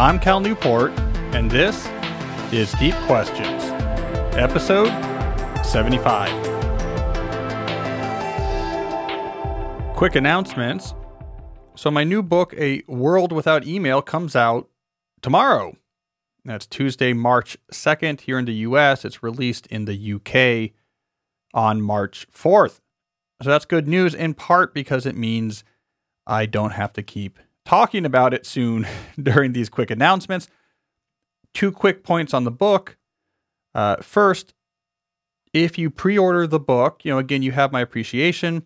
I'm Cal Newport, and this is Deep Questions, episode 75. Quick announcements. So, my new book, A World Without Email, comes out tomorrow. That's Tuesday, March 2nd here in the US. It's released in the UK on March 4th. So, that's good news in part because it means I don't have to keep talking about it soon during these quick announcements. Two quick points on the book. Uh, first, if you pre order the book, you know, again, you have my appreciation.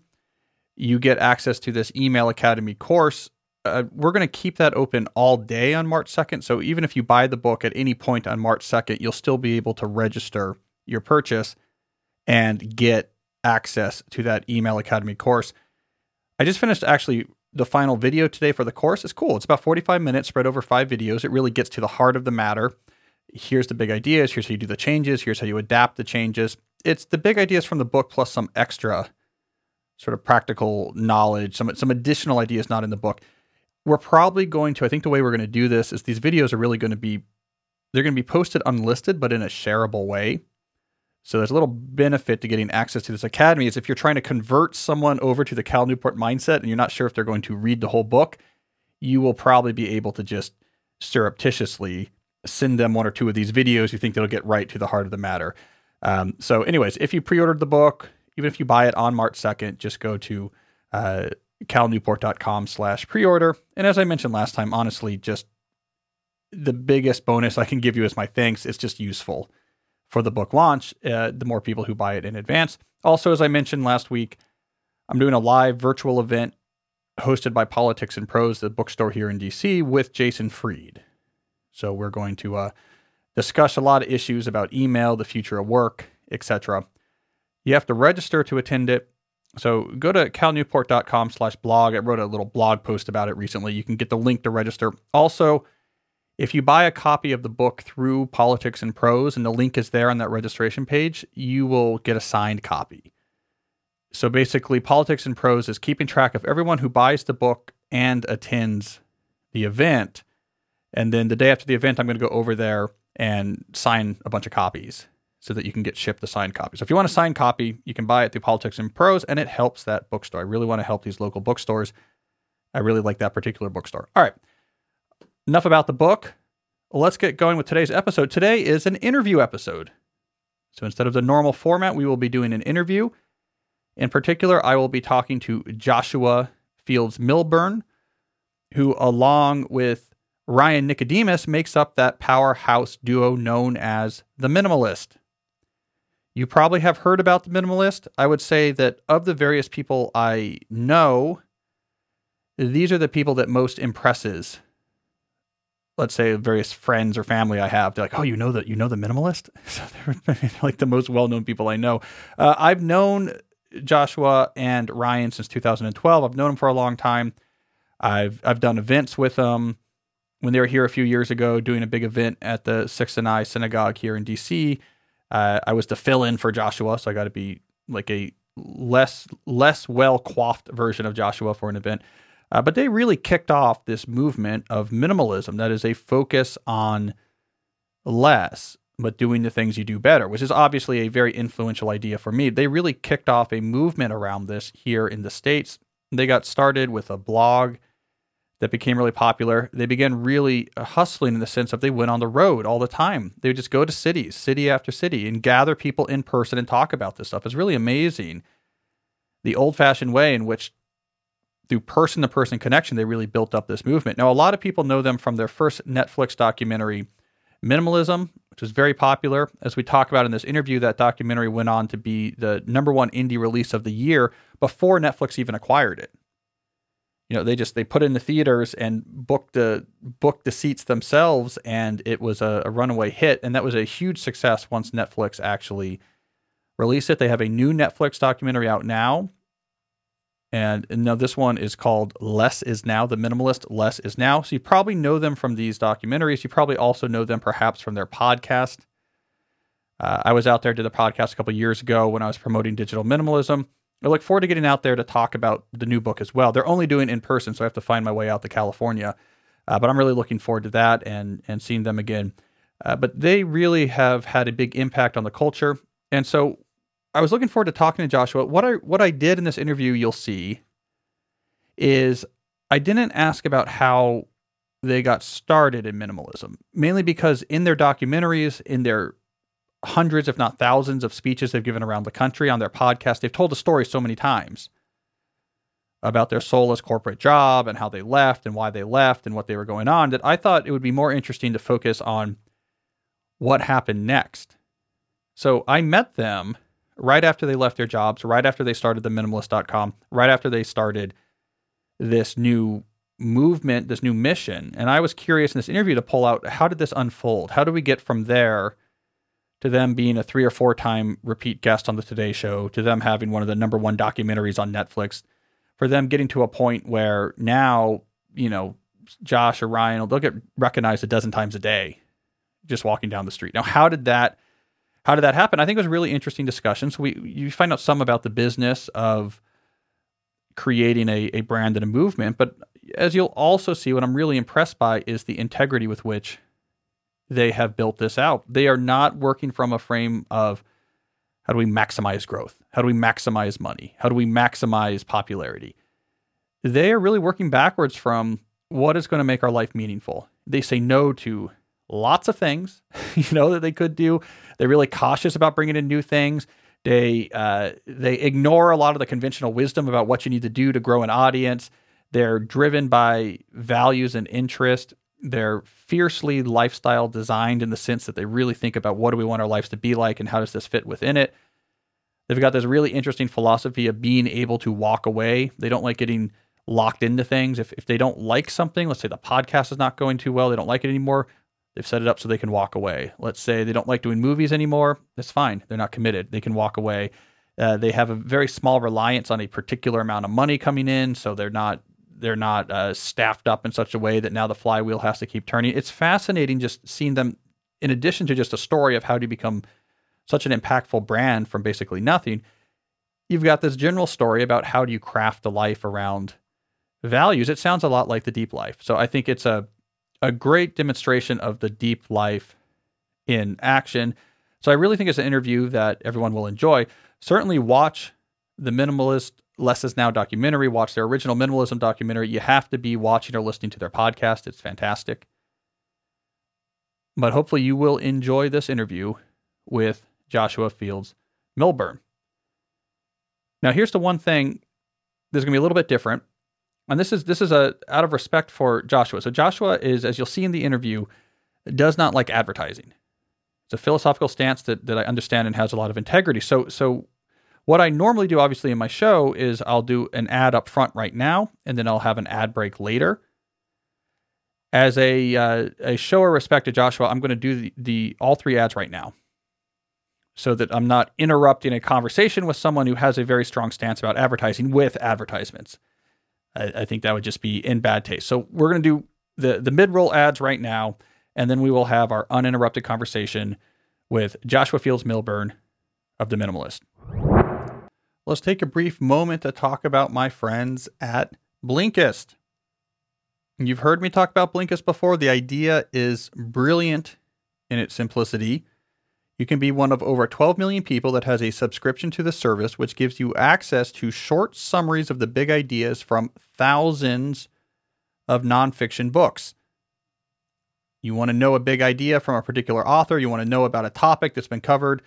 You get access to this Email Academy course. Uh, we're going to keep that open all day on March 2nd. So even if you buy the book at any point on March 2nd, you'll still be able to register your purchase and get access to that Email Academy course. I just finished actually the final video today for the course is cool. It's about 45 minutes spread over five videos. It really gets to the heart of the matter. Here's the big ideas. Here's how you do the changes. Here's how you adapt the changes. It's the big ideas from the book plus some extra sort of practical knowledge, some some additional ideas not in the book. We're probably going to. I think the way we're going to do this is these videos are really going to be they're going to be posted unlisted, but in a shareable way. So there's a little benefit to getting access to this academy is if you're trying to convert someone over to the Cal Newport mindset and you're not sure if they're going to read the whole book, you will probably be able to just surreptitiously send them one or two of these videos you think that'll get right to the heart of the matter. Um, so, anyways, if you pre-ordered the book, even if you buy it on March 2nd, just go to uh, calnewport.com slash pre-order. And as I mentioned last time, honestly, just the biggest bonus I can give you is my thanks. It's just useful for the book launch, uh, the more people who buy it in advance. Also, as I mentioned last week, I'm doing a live virtual event hosted by Politics and Prose, the bookstore here in DC, with Jason Fried. So we're going to uh, discuss a lot of issues about email, the future of work, etc. You have to register to attend it. So go to calnewport.com slash blog. I wrote a little blog post about it recently. You can get the link to register. Also, if you buy a copy of the book through Politics and Prose, and the link is there on that registration page, you will get a signed copy. So basically, Politics and Prose is keeping track of everyone who buys the book and attends the event. And then the day after the event, I'm going to go over there and sign a bunch of copies so that you can get shipped the signed copy. So if you want a signed copy, you can buy it through Politics and Prose, and it helps that bookstore. I really want to help these local bookstores. I really like that particular bookstore. All right enough about the book. Let's get going with today's episode. Today is an interview episode. So instead of the normal format, we will be doing an interview. In particular, I will be talking to Joshua Fields Millburn, who, along with Ryan Nicodemus, makes up that powerhouse duo known as the Minimalist. You probably have heard about the Minimalist. I would say that of the various people I know, these are the people that most impresses let's say various friends or family I have, they're like, "Oh, you know that you know the minimalist." So they're like the most well-known people I know. Uh, I've known Joshua and Ryan since 2012. I've known them for a long time. I've I've done events with them when they were here a few years ago, doing a big event at the Sixth and I Synagogue here in DC. Uh, I was to fill in for Joshua, so I got to be like a less less well coiffed version of Joshua for an event. Uh, but they really kicked off this movement of minimalism that is a focus on less, but doing the things you do better, which is obviously a very influential idea for me. They really kicked off a movement around this here in the States. They got started with a blog that became really popular. They began really hustling in the sense of they went on the road all the time. They would just go to cities, city after city, and gather people in person and talk about this stuff. It's really amazing the old fashioned way in which through person to person connection, they really built up this movement. Now, a lot of people know them from their first Netflix documentary, Minimalism, which was very popular. As we talk about in this interview, that documentary went on to be the number one indie release of the year before Netflix even acquired it. You know, they just they put in the theaters and booked the booked the seats themselves, and it was a, a runaway hit. And that was a huge success once Netflix actually released it. They have a new Netflix documentary out now and, now this one is called Less is Now, The Minimalist Less is Now. So you probably know them from these documentaries. You probably also know them perhaps from their podcast. Uh, I was out there, did a podcast a couple years ago when I was promoting digital minimalism. I look forward to getting out there to talk about the new book as well. They're only doing in person, so I have to find my way out to California. Uh, but I'm really looking forward to that and and seeing them again. Uh, but they really have had a big impact on the culture, and so I was looking forward to talking to Joshua. What I what I did in this interview, you'll see, is I didn't ask about how they got started in minimalism, mainly because in their documentaries, in their hundreds, if not thousands, of speeches they've given around the country on their podcast, they've told the story so many times about their soulless corporate job and how they left and why they left and what they were going on that I thought it would be more interesting to focus on what happened next. So I met them right after they left their jobs, right after they started the minimalist.com, right after they started this new movement, this new mission. And I was curious in this interview to pull out how did this unfold? How do we get from there to them being a three or four time repeat guest on the Today Show, to them having one of the number one documentaries on Netflix, for them getting to a point where now, you know, Josh or Ryan, they'll get recognized a dozen times a day just walking down the street. Now, how did that how did that happen? I think it was a really interesting discussion. So we you find out some about the business of creating a, a brand and a movement, but as you'll also see, what I'm really impressed by is the integrity with which they have built this out. They are not working from a frame of how do we maximize growth? How do we maximize money? How do we maximize popularity? They are really working backwards from what is going to make our life meaningful. They say no to lots of things, you know, that they could do. They're really cautious about bringing in new things. They uh, they ignore a lot of the conventional wisdom about what you need to do to grow an audience. They're driven by values and interest. They're fiercely lifestyle designed in the sense that they really think about what do we want our lives to be like and how does this fit within it. They've got this really interesting philosophy of being able to walk away. They don't like getting locked into things. If, if they don't like something, let's say the podcast is not going too well, they don't like it anymore, they've set it up so they can walk away. Let's say they don't like doing movies anymore, that's fine. They're not committed. They can walk away. Uh, they have a very small reliance on a particular amount of money coming in, so they're not they're not uh, staffed up in such a way that now the flywheel has to keep turning. It's fascinating just seeing them, in addition to just a story of how to become such an impactful brand from basically nothing. You've got this general story about how do you craft a life around values. It sounds a lot like the deep life. So I think it's a a great demonstration of the deep life in action. So I really think it's an interview that everyone will enjoy. Certainly watch the minimalist Less is Now documentary, watch their original minimalism documentary. You have to be watching or listening to their podcast. It's fantastic. But hopefully, you will enjoy this interview with Joshua Fields Millburn. Now, here's the one thing there's going to be a little bit different. And this is this is a out of respect for Joshua. So Joshua is, as you'll see in the interview, does not like advertising. It's a philosophical stance that, that I understand and has a lot of integrity. So so what I normally do, obviously, in my show is I'll do an ad up front right now, and then I'll have an ad break later. As a uh, a show of respect to Joshua, I'm going to do the, the all three ads right now, so that I'm not interrupting a conversation with someone who has a very strong stance about advertising with advertisements. I, I think that would just be in bad taste. So we're going to do the the mid roll ads right now, and then we will have our uninterrupted conversation with Joshua Fields Millburn of the Minimalist let's take a brief moment to talk about my friends at Blinkist. You've heard me talk about Blinkist before. The idea is brilliant in its simplicity. You can be one of over 12 million people that has a subscription to the service, which gives you access to short summaries of the big ideas from thousands of nonfiction books. You want to know a big idea from a particular author, you want to know about a topic that's been covered.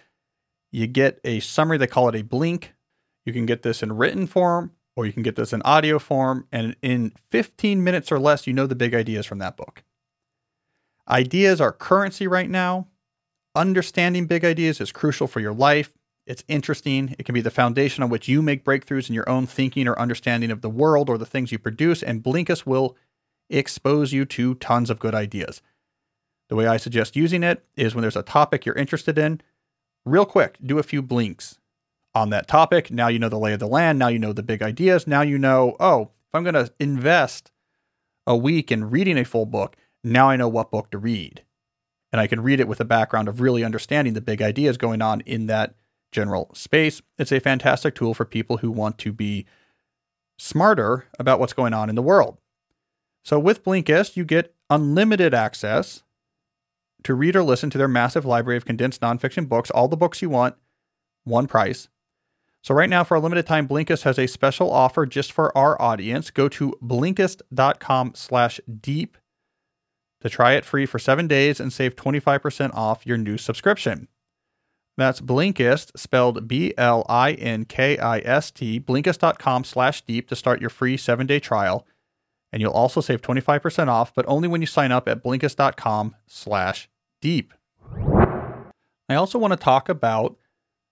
You get a summary, they call it a blink you can get this in written form or you can get this in audio form. And in 15 minutes or less, you know the big ideas from that book. Ideas are currency right now. Understanding big ideas is crucial for your life. It's interesting. It can be the foundation on which you make breakthroughs in your own thinking or understanding of the world or the things you produce. And Blinkist will expose you to tons of good ideas. The way I suggest using it is when there's a topic you're interested in, real quick, do a few blinks on that topic. Now you know the lay of the land. Now you know the big ideas. Now you know, oh, if I'm going to invest a week in reading a full book, now I know what book to read. And I can read it with a background of really understanding the big ideas going on in that general space. It's a fantastic tool for people who want to be smarter about what's going on in the world. So with Blinkist, you get unlimited access to read or listen to their massive library of condensed nonfiction books, all the books you want, one price. So right now, for a limited time, Blinkist has a special offer just for our audience. Go to Blinkist.com slash deep to try it free for seven days and save 25% off your new subscription. That's Blinkist, spelled B-L-I-N-K-I-S-T, Blinkist.com slash deep to start your free seven-day trial. And you'll also save 25% off, but only when you sign up at Blinkist.com slash deep. I also want to talk about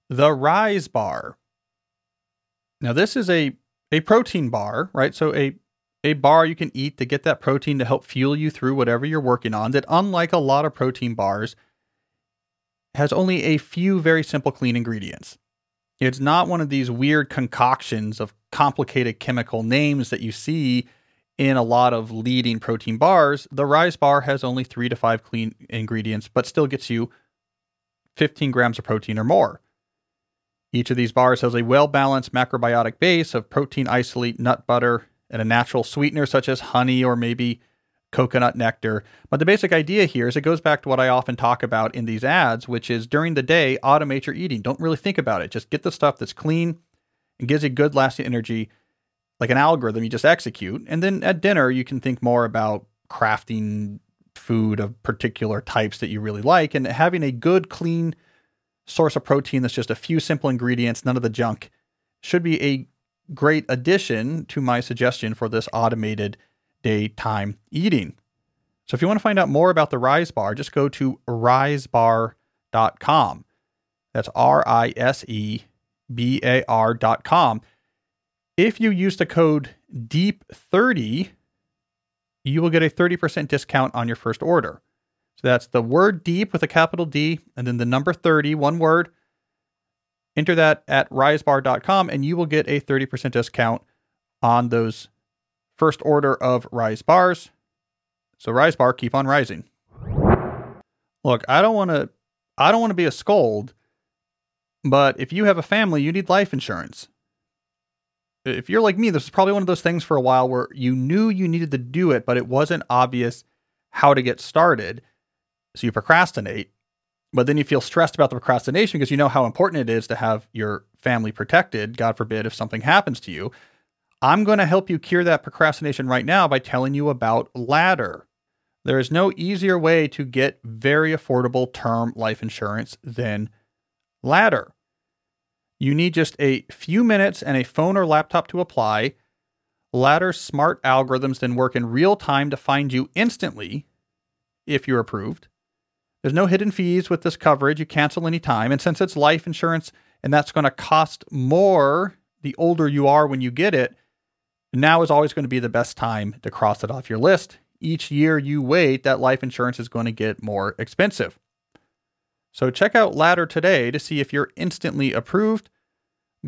the Rise Bar. Now, this is a, a protein bar, right? So a a bar you can eat to get that protein to help fuel you through whatever you're working on that unlike a lot of protein bars has only a few very simple clean ingredients. It's not one of these weird concoctions of complicated chemical names that you see in a lot of leading protein bars. The Rise bar has only 3 to 5 clean ingredients but still gets you 15 grams of protein or more. Each of these bars has a well balanced macrobiotic base of protein isolate, nut butter, and a natural sweetener such as honey or maybe coconut nectar. But the basic idea here is it goes back to what I often talk about in these ads, which is during the day, automate your eating. Don't really think about it. Just get the stuff that's clean and gives you good lasting energy, like an algorithm you just execute. And then at dinner, you can think more about crafting food of particular types that you really like and having a good, clean source of protein that's just a few simple ingredients, none of the junk, should be a great addition to my suggestion for this automated daytime eating. So if you want to find out more about the Rise Bar, just go to risebar.com. That's R I S E B A R.com. If you use the code DEEP30, you will get a 30% discount on your first order. So that's the word deep with a capital D and then the number 30, one word, Enter that at risebar.com and you will get a 30% discount on those first order of Rise bars. So Rise bar, keep on rising. Look, I don't want to I don't want to be a scold, but if you have a family, you need life insurance. If you're like me, this is probably one of those things for a while where you knew you needed to do it, but it wasn't obvious how to get started. So you procrastinate. But then you feel stressed about the procrastination because you know how important it is to have your family protected, God forbid, if something happens to you. I'm going to help you cure that procrastination right now by telling you about Ladder. There is no easier way to get very affordable term life insurance than Ladder. You need just a few minutes and a phone or laptop to apply. Ladder's smart algorithms then work in real time to find you instantly if you're approved. There's no hidden fees with this coverage. You cancel anytime. And since it's life insurance and that's going to cost more the older you are when you get it, now is always going to be the best time to cross it off your list. Each year you wait, that life insurance is going to get more expensive. So check out Ladder today to see if you're instantly approved.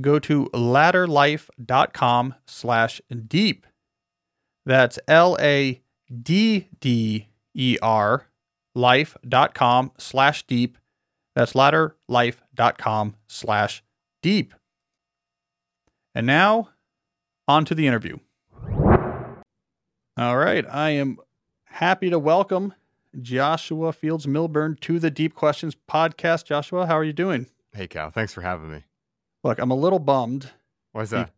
Go to ladderlife.com slash deep. That's L A D D E R life.com slash deep. That's ladderlife.com slash deep. And now, on to the interview. All right. I am happy to welcome Joshua Fields Millburn to the Deep Questions podcast. Joshua, how are you doing? Hey, Cal. Thanks for having me. Look, I'm a little bummed. Why's that?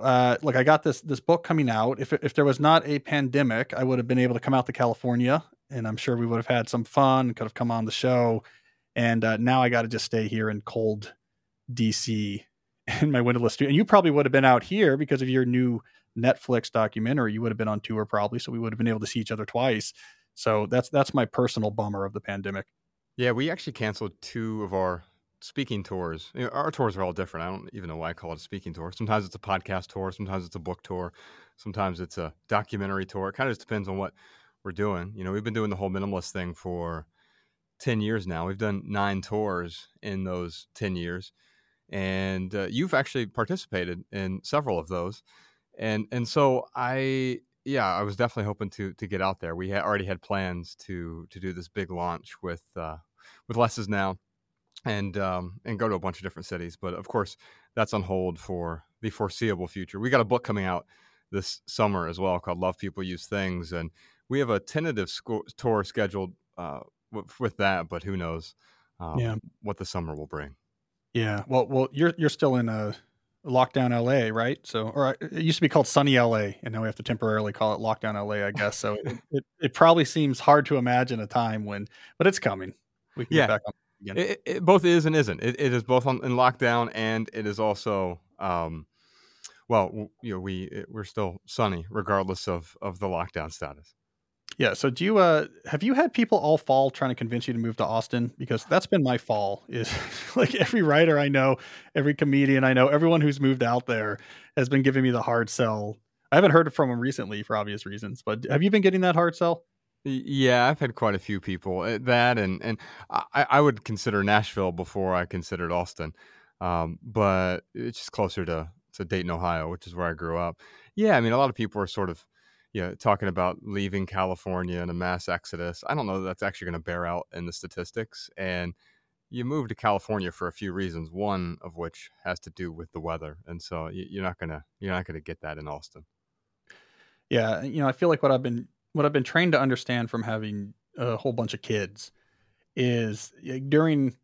uh, look, I got this this book coming out. If if there was not a pandemic, I would have been able to come out to California and I'm sure we would have had some fun, could have come on the show. And uh, now I got to just stay here in cold DC in my windowless studio. And you probably would have been out here because of your new Netflix documentary. You would have been on tour probably, so we would have been able to see each other twice. So that's that's my personal bummer of the pandemic. Yeah, we actually canceled two of our speaking tours. You know, our tours are all different. I don't even know why I call it a speaking tour. Sometimes it's a podcast tour, sometimes it's a book tour, sometimes it's a documentary tour. It kind of just depends on what we're doing. You know, we've been doing the whole minimalist thing for 10 years now. We've done nine tours in those 10 years. And uh, you've actually participated in several of those. And and so I yeah, I was definitely hoping to to get out there. We had already had plans to to do this big launch with uh, with Less Now and um, and go to a bunch of different cities. But of course, that's on hold for the foreseeable future. We got a book coming out this summer as well called Love People Use Things. And we have a tentative sco- tour scheduled uh, with, with, that, but who knows um, yeah. what the summer will bring. Yeah. Well, well, you're you're still in a lockdown LA, right? So, or uh, it used to be called sunny LA, and now we have to temporarily call it lockdown LA, I guess. So it, it, it, probably seems hard to imagine a time when, but it's coming. We can yeah. get back on again. It, it, both is and isn't. It, it is both on, in lockdown, and it is also, um, well, you know, we we're still sunny regardless of of the lockdown status. Yeah. So do you uh have you had people all fall trying to convince you to move to Austin? Because that's been my fall. Is like every writer I know, every comedian I know, everyone who's moved out there has been giving me the hard sell. I haven't heard from them recently for obvious reasons, but have you been getting that hard sell? Yeah, I've had quite a few people uh, that, and and I, I would consider Nashville before I considered Austin, um, but it's just closer to to Dayton, Ohio, which is where I grew up. Yeah, I mean, a lot of people are sort of you know, talking about leaving California and a mass exodus. I don't know that that's actually going to bear out in the statistics. And you move to California for a few reasons. One of which has to do with the weather, and so you're not gonna you're not gonna get that in Austin. Yeah, you know, I feel like what I've been what I've been trained to understand from having a whole bunch of kids is during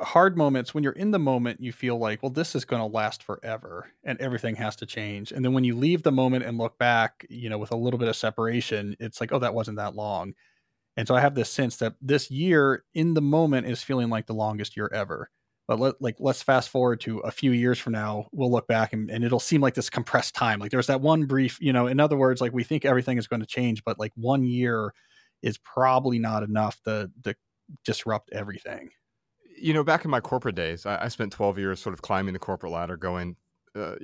hard moments when you're in the moment you feel like well this is going to last forever and everything has to change. And then when you leave the moment and look back you know with a little bit of separation it's like oh that wasn't that long. And so i have this sense that this year in the moment is feeling like the longest year ever. But let like let's fast forward to a few years from now we'll look back and, and it'll seem like this compressed time. Like there's that one brief you know in other words like we think everything is going to change but like one year is probably not enough to, to disrupt everything you know, back in my corporate days, I, I, spent 12 years sort of climbing the corporate ladder, going uh,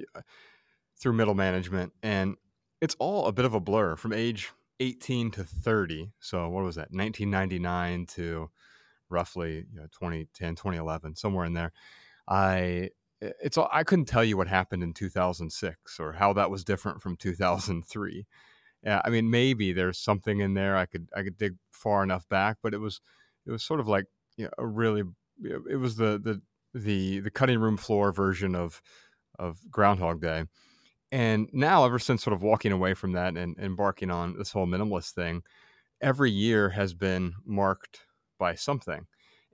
through middle management, and it's all a bit of a blur from age 18 to 30. So what was that? 1999 to roughly you know, 2010, 2011, somewhere in there. I it's all, I couldn't tell you what happened in 2006 or how that was different from 2003. Yeah, I mean maybe there's something in there I could I could dig far enough back, but it was it was sort of like you know, a really it was the the the the cutting room floor version of of Groundhog Day. And now, ever since sort of walking away from that and, embarking on this whole minimalist thing, every year has been marked by something.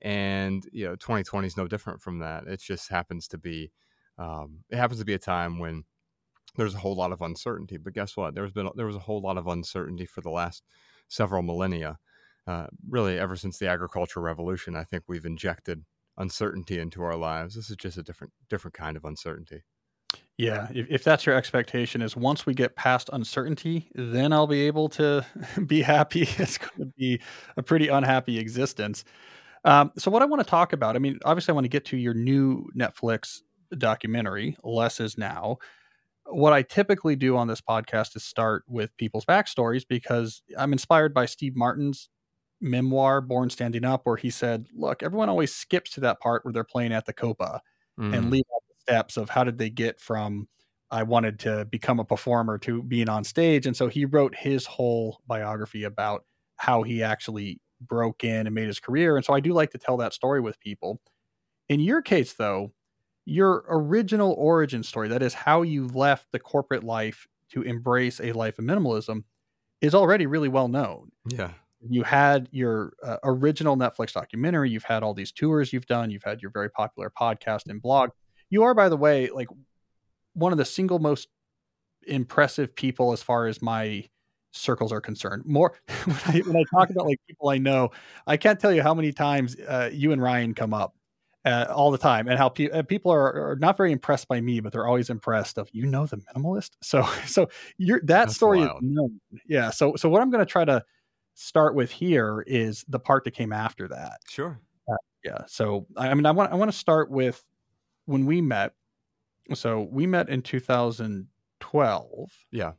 And you know, 2020 is no different from that. It just happens to be, um, it happens to be a time when there's a whole lot of uncertainty. But guess what? There's been there was a whole lot of uncertainty for the last several millennia, uh, really ever since the agricultural revolution, I think we've injected uncertainty into our lives. This is just a different different kind of uncertainty. Yeah, if, if that's your expectation, is once we get past uncertainty, then I'll be able to be happy. It's going to be a pretty unhappy existence. Um, so, what I want to talk about, I mean, obviously, I want to get to your new Netflix documentary, Less Is Now what I typically do on this podcast is start with people's backstories because I'm inspired by Steve Martin's memoir, Born Standing Up, where he said, Look, everyone always skips to that part where they're playing at the Copa mm. and leave out the steps of how did they get from I wanted to become a performer to being on stage. And so he wrote his whole biography about how he actually broke in and made his career. And so I do like to tell that story with people. In your case, though, your original origin story, that is how you left the corporate life to embrace a life of minimalism, is already really well known. Yeah you had your uh, original Netflix documentary, you've had all these tours you've done, you've had your very popular podcast and blog. You are, by the way, like one of the single most impressive people as far as my circles are concerned. More when I, when I talk about like people I know, I can't tell you how many times uh, you and Ryan come up uh, all the time, and how pe- uh, people are, are, not very impressed by me, but they're always impressed of you know the minimalist. So so you're that That's story known. Yeah. So so what I'm going to try to start with here is the part that came after that. Sure. Uh, yeah. So I mean, I want I want to start with when we met. So we met in 2012. Yeah.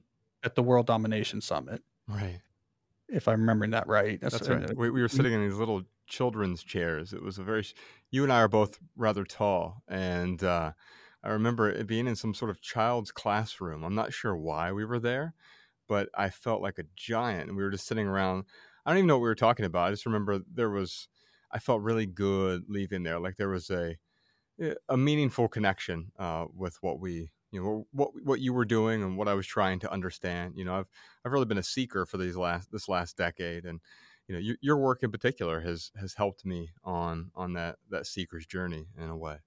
At the World Domination Summit. Right. If I'm remembering that right. That's, That's right. We, we were sitting in these little children's chairs. It was a very. You and I are both rather tall, and uh, I remember it being in some sort of child's classroom. I'm not sure why we were there but I felt like a giant. And we were just sitting around. I don't even know what we were talking about. I just remember there was, I felt really good leaving there. Like there was a, eh, a meaningful connection uh, with what we you know what what you were doing and what I was trying to understand. You know, I've I've really been a seeker for these last this last decade, and you know your, your work in particular has has helped me on on that that seeker's journey in a way.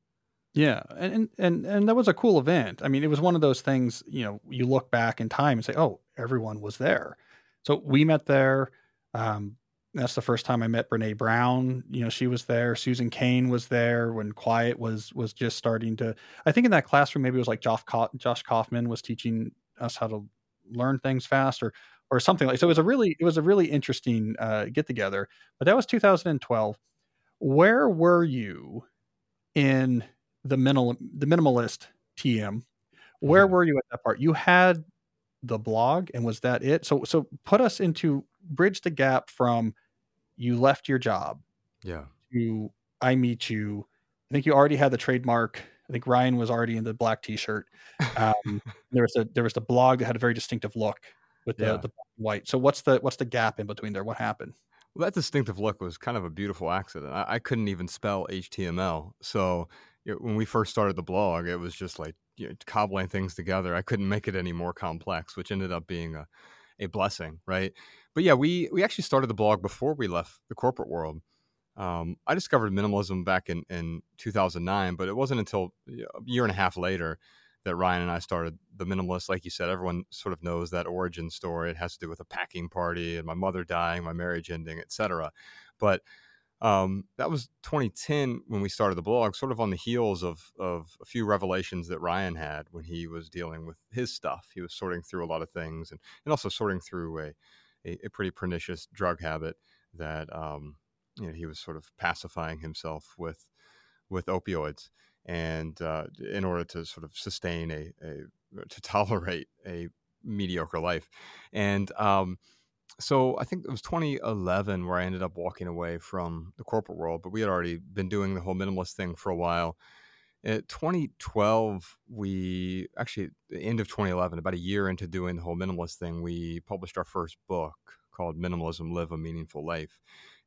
Yeah, and and and that was a cool event. I mean, it was one of those things. You know, you look back in time and say, "Oh, everyone was there." So we met there. Um, that's the first time I met Brene Brown. You know, she was there. Susan Cain was there when Quiet was was just starting to. I think in that classroom, maybe it was like Josh, Josh Kaufman was teaching us how to learn things fast, or or something like. So it was a really it was a really interesting uh, get together. But that was 2012. Where were you in the minimal the minimalist TM? Where mm-hmm. were you at that part? You had the blog, and was that it? So so put us into bridge the gap from you left your job. Yeah. To I meet you. I think you already had the trademark. I think Ryan was already in the black T-shirt. Um, there was a there was the blog that had a very distinctive look with the, yeah. the white. So what's the what's the gap in between there? What happened? Well, that distinctive look was kind of a beautiful accident. I, I couldn't even spell HTML, so when we first started the blog, it was just like you know, cobbling things together. I couldn't make it any more complex, which ended up being a a blessing, right? but yeah, we we actually started the blog before we left the corporate world. Um, I discovered minimalism back in, in 2009, but it wasn't until a year and a half later that Ryan and I started the minimalist. Like you said, everyone sort of knows that origin story. It has to do with a packing party and my mother dying, my marriage ending, etc. But um, that was 2010 when we started the blog, sort of on the heels of of a few revelations that Ryan had when he was dealing with his stuff. He was sorting through a lot of things and, and also sorting through a a, a pretty pernicious drug habit that um, you know he was sort of pacifying himself with with opioids and uh, in order to sort of sustain a, a to tolerate a mediocre life and um, so I think it was 2011 where I ended up walking away from the corporate world, but we had already been doing the whole minimalist thing for a while. In 2012, we actually, the end of 2011, about a year into doing the whole minimalist thing, we published our first book called Minimalism Live a Meaningful Life.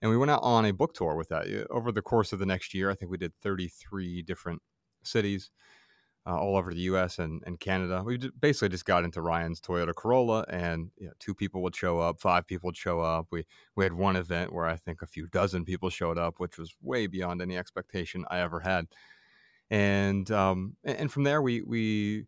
And we went out on a book tour with that. Over the course of the next year, I think we did 33 different cities uh, all over the US and, and Canada. We basically just got into Ryan's Toyota Corolla, and you know, two people would show up, five people would show up. We, we had one event where I think a few dozen people showed up, which was way beyond any expectation I ever had and um, and from there we we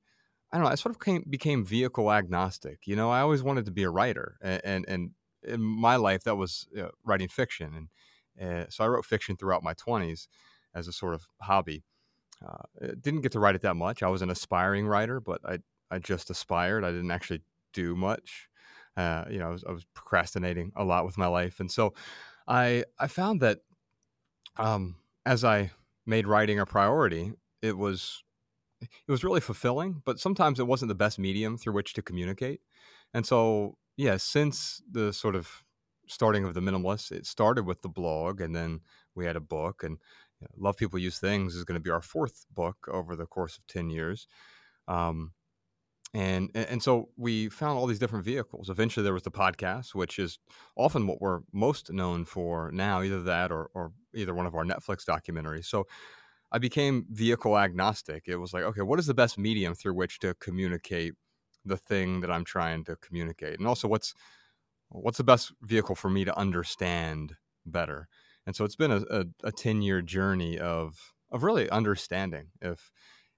I don't know I sort of came, became vehicle agnostic. You know, I always wanted to be a writer, and and, and in my life that was uh, writing fiction, and uh, so I wrote fiction throughout my twenties as a sort of hobby. Uh, didn't get to write it that much. I was an aspiring writer, but I I just aspired. I didn't actually do much. Uh, you know, I was, I was, procrastinating a lot with my life, and so I I found that um, as I made writing a priority, it was it was really fulfilling, but sometimes it wasn't the best medium through which to communicate. And so, yeah, since the sort of starting of the minimalist, it started with the blog, and then we had a book, and Love People Use Things is going to be our fourth book over the course of ten years. Um, and and so we found all these different vehicles. Eventually, there was the podcast, which is often what we're most known for now, either that or or either one of our Netflix documentaries. So I became vehicle agnostic. It was like, okay, what is the best medium through which to communicate the thing that I'm trying to communicate, and also what's what's the best vehicle for me to understand better. And so it's been a, a, a ten year journey of of really understanding, if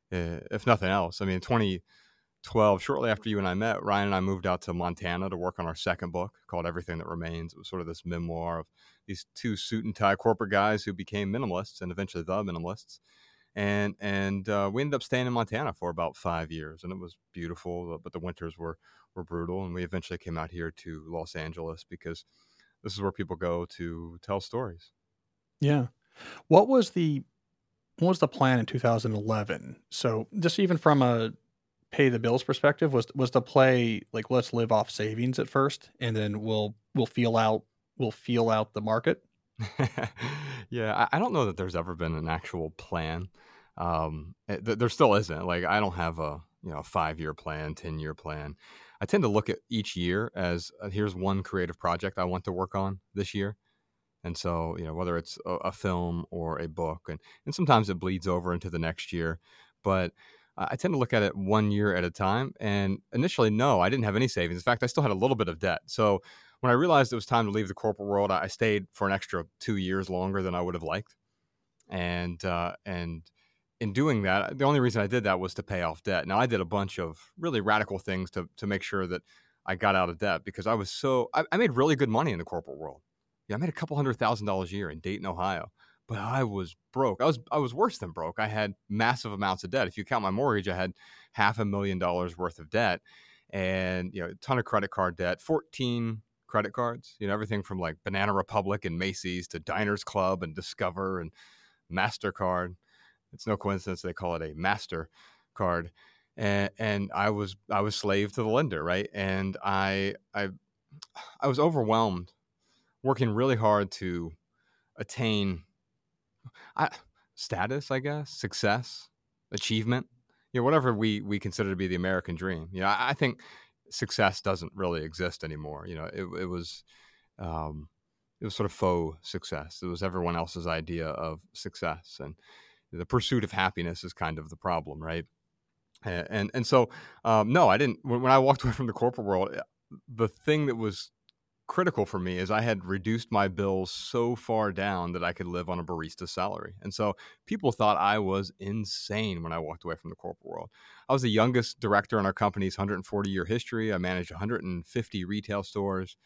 eh, if nothing else. I mean, 2012 shortly after you and I met, Ryan and I moved out to Montana to work on our second book called Everything That Remains. It was sort of this memoir of these two suit and tie corporate guys who became minimalists and eventually the minimalists. And and uh, we ended up staying in Montana for about five years, and it was beautiful, but the winters were were brutal. And we eventually came out here to Los Angeles because this is where people go to tell stories. Yeah. What was the what was the plan in 2011? So just even from a pay the bills perspective was was to play like let's live off savings at first and then we'll we'll feel out we'll feel out the market? Yeah I, I, don't know that there's ever been an actual plan. Um it, eh, there still isn't. Like i don't have a you know five year plan ten year plan. I tend to look at each year as uh, here's one creative project i want to work on this year and so you know whether it's a, a film or a book and and sometimes it bleeds over into the next year but I tend to look at it one year at a time. And initially, no, I didn't have any savings. In fact, I still had a little bit of debt. So when I realized it was time to leave the corporate world, I stayed for an extra two years longer than I would have liked. And uh, and in doing that, the only reason I did that was to pay off debt. Now I did a bunch of really radical things to to make sure that I got out of debt because I was so I, I made really good money in the corporate world. Yeah, I made a couple hundred thousand dollars a year in Dayton, Ohio but I was broke. I was I was worse than broke. I had massive amounts of debt. If you count my mortgage, I had half a million dollars worth of debt, and you know, a ton of credit card debt, fourteen credit cards. You know, everything from like Banana Republic and Macy's to Diners Club and Discover and Mastercard. It's no coincidence they call it a Master card. And, and I was I was slave to the lender, right? And I I I was overwhelmed, working really hard to attain I, status, I guess, success, achievement, you know, whatever we we consider to be the American dream. You know, I, I think success doesn't really exist anymore. You know, it, it was um, it was sort of faux success. It was everyone else's idea of success, and the pursuit of happiness is kind of the problem, right? And and, and so um, no, I didn't. When, when I walked away from the corporate world, the thing that was critical for me is I had reduced my bills so far down that I could live on a barista salary. And so people thought I was insane when I walked away from the corporate world. I was the youngest director in our company's 140 year history. I managed 150 retail stores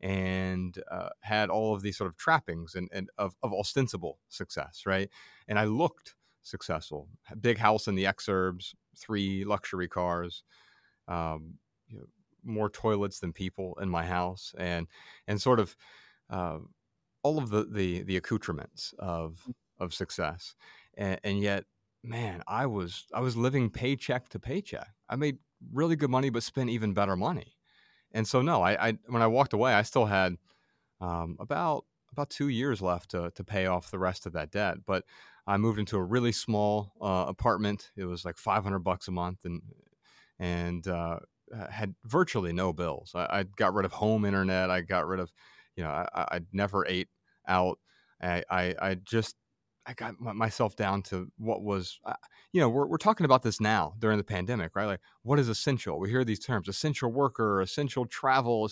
and uh, had all of these sort of trappings and, and of, of ostensible success, right? And I looked successful. Big house in the exurbs, three luxury cars, um, you know, more toilets than people in my house, and and sort of uh, all of the, the the accoutrements of mm. of success, and, and yet, man, I was I was living paycheck to paycheck. I made really good money, but spent even better money, and so no, I, I when I walked away, I still had um, about about two years left to to pay off the rest of that debt, but I moved into a really small uh, apartment. It was like 500 bucks a month, and and uh, uh, had virtually no bills. I, I, got rid of home internet. I got rid of, you know, I, I never ate out. I, I, I just, I got myself down to what was, uh, you know, we're, we're talking about this now during the pandemic, right? Like, what is essential? We hear these terms essential worker, essential travel.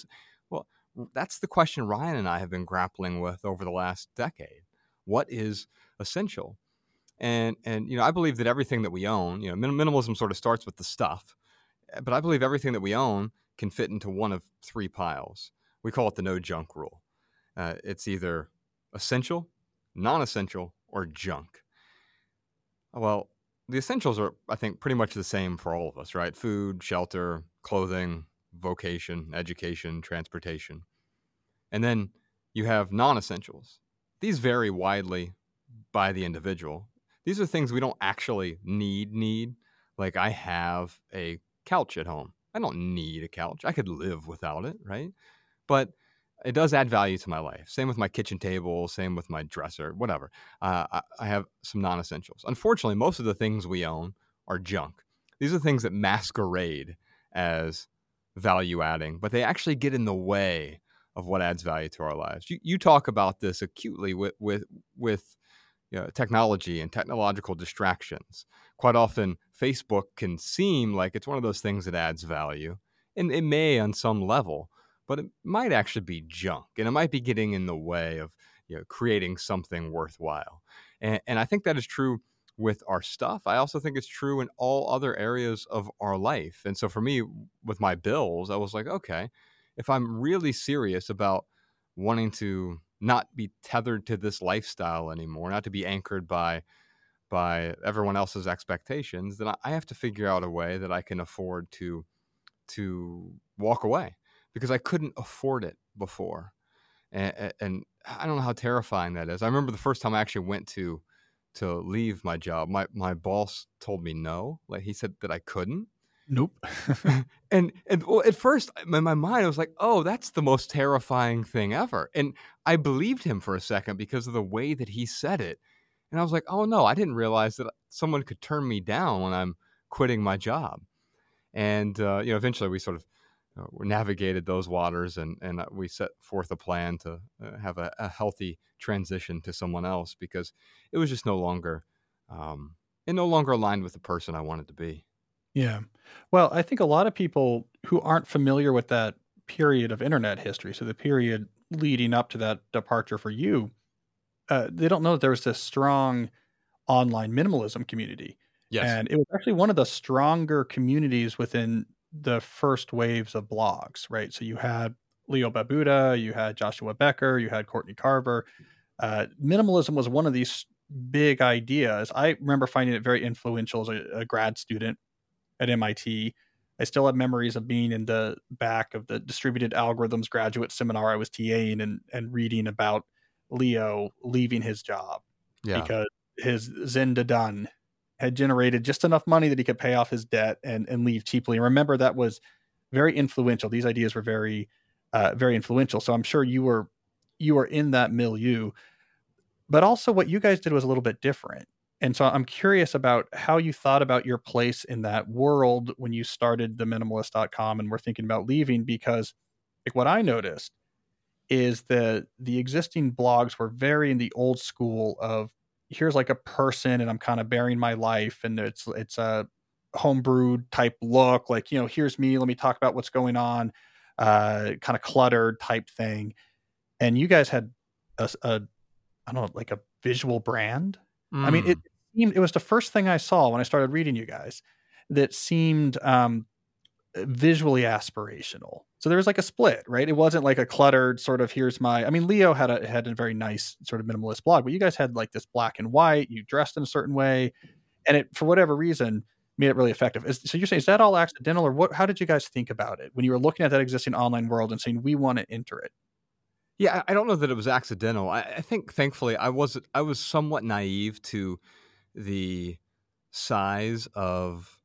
Well, that's the question Ryan and I have been grappling with over the last decade. What is essential? And, and, you know, I believe that everything that we own, you know, minimalism sort of starts with the stuff but I believe everything that we own can fit into one of three piles. We call it the no junk rule. Uh, it's either essential, non essential, or junk. Well, the essentials are, I think, pretty much the same for all of us, right? Food, shelter, clothing, vocation, education, transportation. And then you have non essentials. These vary widely by the individual. These are things we don't actually need, need. Like I have a couch at home. I don't need a couch. I could live without it, right? But it does add value to my life. Same with my kitchen table, same with my dresser, whatever. Uh, I, I have some non essentials. Unfortunately, most of the things we own are junk. These are things that masquerade as value adding, but they actually get in the way of what adds value to our lives. You, you talk about this acutely with, with, with you know, technology and technological distractions. Quite often, Facebook can seem like it's one of those things that adds value, and it may on some level, but it might actually be junk, and it might be getting in the way of you know, creating something worthwhile. And, and I think that is true with our stuff. I also think it's true in all other areas of our life. And so for me, with my bills, I was like, okay, if I'm really serious about wanting to not be tethered to this lifestyle anymore, not to be anchored by by everyone else's expectations, then I have to figure out a way that I can afford to to walk away because I couldn't afford it before, and, and I don't know how terrifying that is. I remember the first time I actually went to to leave my job. My my boss told me no, like he said that I couldn't, Nope. and and well, at first in my mind I was like, "Oh, that's the most terrifying thing ever." And I believed him for a second because of the way that he said it. And I was like, "Oh no, I didn't realize that someone could turn me down when I'm quitting my job." And uh, you know, eventually we sort of uh, navigated those waters and and uh, we set forth a plan to uh, have a, a, healthy transition to someone else because it was just no longer um, it no longer aligned with the person I wanted to be. Yeah. Well, I think a lot of people who aren't familiar with that period of internet history, so the period leading up to that departure for you, uh, they don't know that there was this strong online minimalism community. Yes. And it was actually one of the stronger communities within the first waves of blogs, right? So you had Leo Babauta, you had Joshua Becker, you had Courtney Carver. Uh, minimalism was one of these big ideas. I remember finding it very influential as a, a grad student at MIT. I still have memories of being in the back of the distributed algorithms graduate seminar I was TAing and, and reading about Leo leaving his job yeah. because his done had generated just enough money that he could pay off his debt and, and leave cheaply. And remember, that was very influential. These ideas were very, uh, very influential. So I'm sure you were you were in that milieu, but also what you guys did was a little bit different. And so I'm curious about how you thought about your place in that world when you started the minimalist.com and were thinking about leaving because like what I noticed is that the existing blogs were very in the old school of here's like a person and I'm kind of bearing my life and it's it's a homebrewed type look like you know here's me let me talk about what's going on uh kind of cluttered type thing. And you guys had a, a I don't know like a visual brand mm. I mean it seemed it was the first thing I saw when I started reading you guys that seemed um visually aspirational so there was like a split, right? It wasn't like a cluttered sort of here's my I mean Leo had a had a very nice sort of minimalist blog, but you guys had like this black and white, you dressed in a certain way, and it for whatever reason made it really effective. Is, so you're saying is that all accidental or what how did you guys think about it when you were looking at that existing online world and saying we want to enter it? Yeah, I don't know that it was accidental. I, I think thankfully I was I was somewhat naive to the size of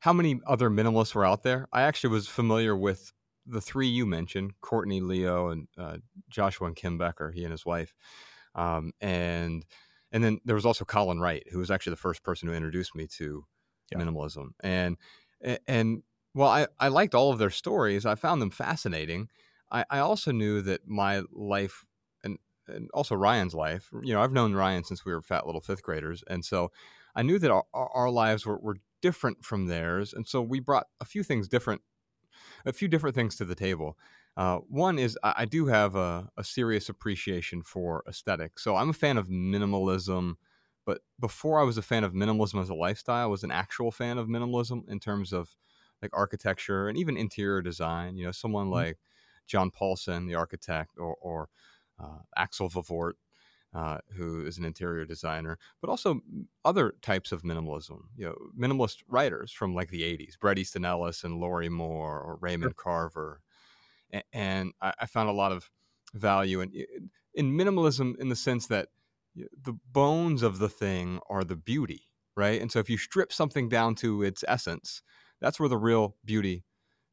how many other minimalists were out there. I actually was familiar with the three you mentioned, Courtney, Leo, and uh, Joshua and Kim Becker, he and his wife, um, and and then there was also Colin Wright, who was actually the first person who introduced me to yeah. minimalism. And and while I, I liked all of their stories, I found them fascinating. I, I also knew that my life and and also Ryan's life, you know, I've known Ryan since we were fat little fifth graders, and so I knew that our, our lives were, were different from theirs, and so we brought a few things different a few different things to the table. Uh, one is I, I do have a, a, serious appreciation for aesthetics. So I'm a fan of minimalism, but before I was a fan of minimalism as a lifestyle, I was an actual fan of minimalism in terms of like architecture and even interior design. You know, someone mm-hmm. like John Pawson, the architect, or, or uh, Axel Vervoordt, uh, who is an interior designer, but also other types of minimalism. You know, minimalist writers from like the '80s, Bret Easton Ellis and Lorrie Moore or Raymond sure. Carver, and, and I, I, found a lot of value in in minimalism in the sense that the bones of the thing are the beauty, right? And so if you strip something down to its essence, that's where the real beauty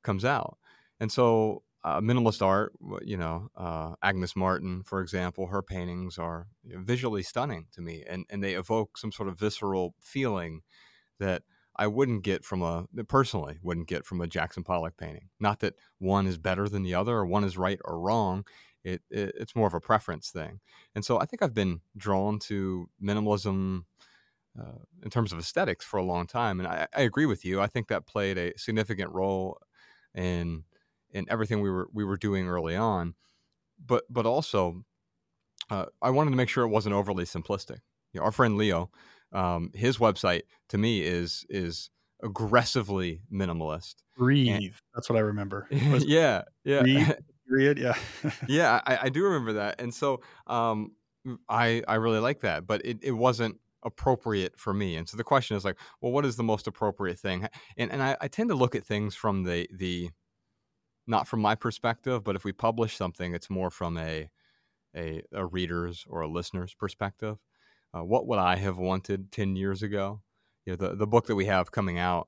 comes out. And so uh, minimalist art, you know, uh, Agnes Martin, for example, her paintings are visually stunning to me, and and they evoke some sort of visceral feeling that I wouldn't get from a personally wouldn't get from a Jackson Pollock painting. Not that one is better than the other, or one is right or wrong. It, it it's more of a preference thing, and so I think I've been drawn to minimalism. Uh, in terms of aesthetics for a long time. And I, I, agree with you. I think that played a significant role in in everything we were we were doing early on, but but also uh, I wanted to make sure it wasn't overly simplistic. You know, our friend Leo, um, his website to me is is aggressively minimalist. Breathe. And, That's what I remember. yeah, yeah. Breathe, period. Yeah. yeah, I, I, do remember that, and so um, I I really like that, but it, it wasn't appropriate for me. And so the question is like, well, what is the most appropriate thing? And and I, I tend to look at things from the the not from my perspective, but if we publish something, it's more from a a, a reader's or a listener's perspective. Uh, what would I have wanted ten years ago? You know, the the book that we have coming out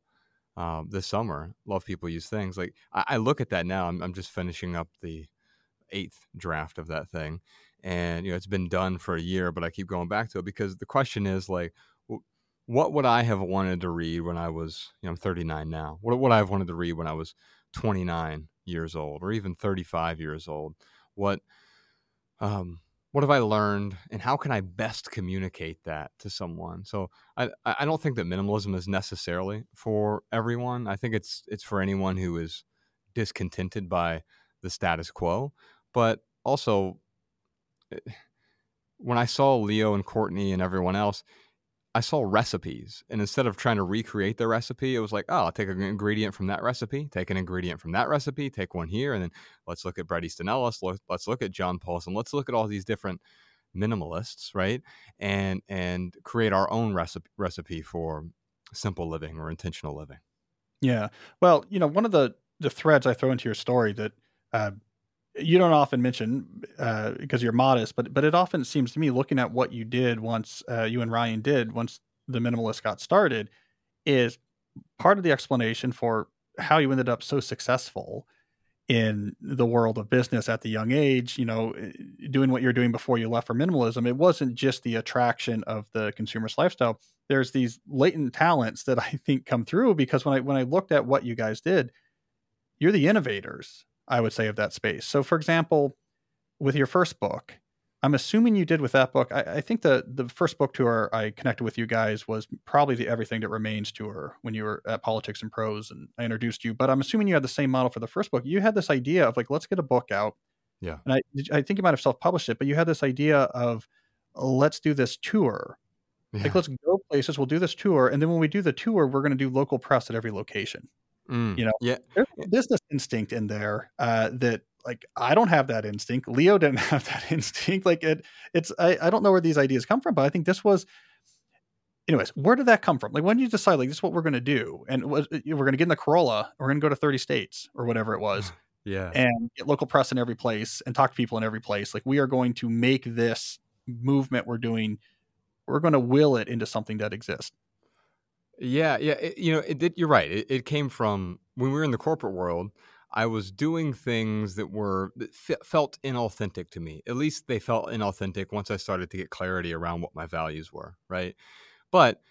um, this summer, "Love People Use Things." Like I, I look at that now. I'm, I'm just finishing up the eighth draft of that thing, and you know it's been done for a year, but I keep going back to it because the question is like, what would I have wanted to read when I was, you know, I'm 39 now. What would I have wanted to read when I was 29 years old or even 35 years old what um what have I learned, and how can I best communicate that to someone? So I I don't think that minimalism is necessarily for everyone. I think it's it's for anyone who is discontented by the status quo, but also eh, when I saw Leo and Courtney and everyone else, I saw recipes. And instead of trying to recreate the recipe, it was like, oh, I'll take an ingredient from that recipe, take an ingredient from that recipe, take one here, and then let's look at Bret Easton Ellis, let's look at John Pawson, let's look at all these different minimalists, right? And and create our own recipe recipe for simple living or intentional living. Yeah. Well, you know, one of the the threads I throw into your story that uh, you don't often mention uh, because you're modest, but but it often seems to me, looking at what you did once uh, you and Ryan did once the minimalist got started, is part of the explanation for how you ended up so successful in the world of business at the young age. You know, eh, doing what you're doing before you left for minimalism. It wasn't just the attraction of the consumerist lifestyle. There's these latent talents that I think come through because when I when I looked at what you guys did, you're the innovators I would say, of that space. So, for example, with your first book, I'm assuming you did with that book. I, I, think the the first book tour I connected with you guys was probably the Everything That Remains tour when you were at Politics and Prose, and I introduced you. But I'm assuming you had the same model for the first book. You had this idea of like, let's get a book out. Yeah. And I I think you might have self published it, but you had this idea of let's do this tour. Yeah. Like let's go places. We'll do this tour, and then when we do the tour, we're going to do local press at every location. Mm, you know, yeah, there's a business instinct in there uh, that like I don't have that instinct. Leo didn't have that instinct. Like it, it's I, I don't know where these ideas come from, but I think this was. Anyways, where did that come from? Like, when you decide like this is what we're going to do, and was, we're going to get in the Corolla, we're going to go to thirty states or whatever it was, yeah, and get local press in every place and talk to people in every place. Like, we are going to make this movement we're doing, we're going to will it into something that exists. Yeah, yeah. It, you know, it, you're right. It, it, came from when we were in the corporate world. I was doing things that were that f- felt inauthentic to me. At least they felt inauthentic once I started to get clarity around what my values were. Right, but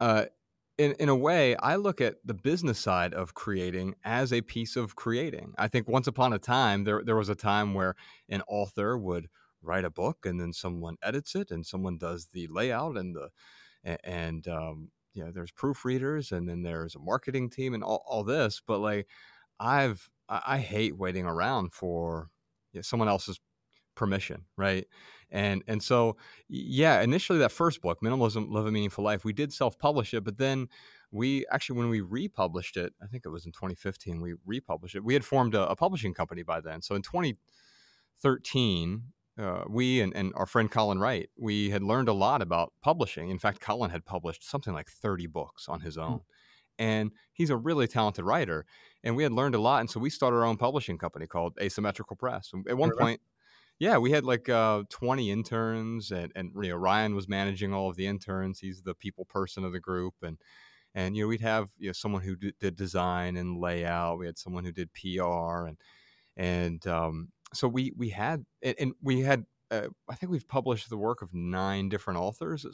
uh, in in a way, I look at the business side of creating as a piece of creating. I think once upon a time there there was a time where an author would write a book and then someone edits it and someone does the layout and the and um, you know, there's proofreaders and then there's a marketing team and all, all this. But like, I've, I, hate waiting around for you know, someone else's permission. Right. And, and so, yeah, initially that first book, Minimalism, Live a Meaningful Life, we did self publish it, but then we actually, when we republished it, I think it was in 2015, we republished it. We had formed a, a publishing company by then. So in 2013, uh, we and, and our friend Colin Wright, we had learned a lot about publishing. In fact, Colin had published something like 30 books on his hmm. own. Mm. And he's a really talented writer. And we had learned a lot. And so we started our own publishing company called Asymmetrical Press. And at one point, yeah, we had like uh, 20 interns, and, and you know, Ryan was managing all of the interns. He's the people person of the group. And and you know we'd have you know someone who did, did design and layout. We had someone who did PR and and um, so we we had and we had uh, I think we've published the work of nine different authors.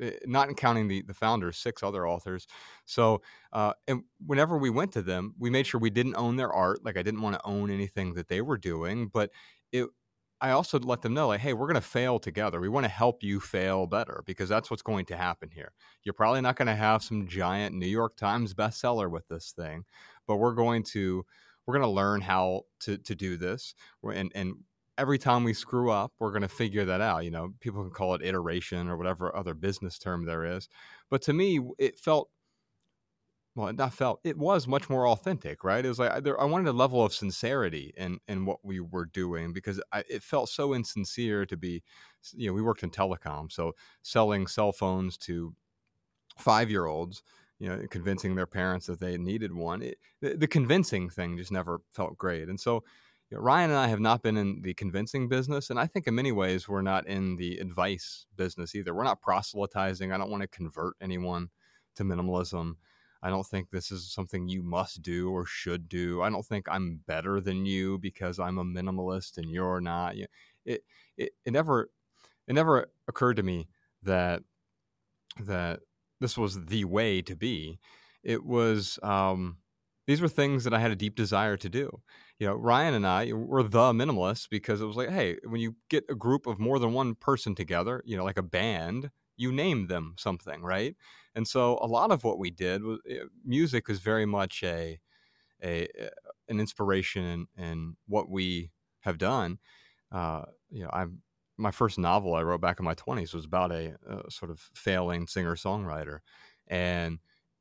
Eh, not counting the the founders, six other authors. So, uh, and whenever we went to them, we made sure we didn't own their art. Like I didn't want to own anything that they were doing, but it. I also let them know, like, hey, we're going to fail together. We want to help you fail better because that's what's going to happen here. You're probably not going to have some giant New York Times bestseller with this thing, but we're going to we're going to learn how to, to do this. And, and every time we screw up, we're going to figure that out. You know, people can call it iteration or whatever other business term there is. But to me, it felt, well, it not felt, it was much more authentic, right? It was like I, I wanted a level of sincerity in, in what we were doing because I, it felt so insincere to be, you know, we worked in telecom. So selling cell phones to five year olds you know, convincing their parents that they needed one. It, the, the, convincing thing just never felt great. And so you know, Ryan and I have not been in the convincing business. And I think in many ways, we're not in the advice business either. We're not proselytizing. I don't want to convert anyone to minimalism. I don't think this is something you must do or should do. I don't think I'm better than you because I'm a minimalist and you're not. It, it, it never, it never occurred to me that, that this was the way to be. It was um, these were things that I had a deep desire to do. You know, Ryan and I were the minimalists because it was like, hey, when you get a group of more than one person together, you know, like a band, you name them something, right? And so a lot of what we did was eh, music was very much a a an inspiration in, in what we have done. Uh, you know, I'm my first novel I wrote back in my 20s was about a, a sort of failing singer songwriter, and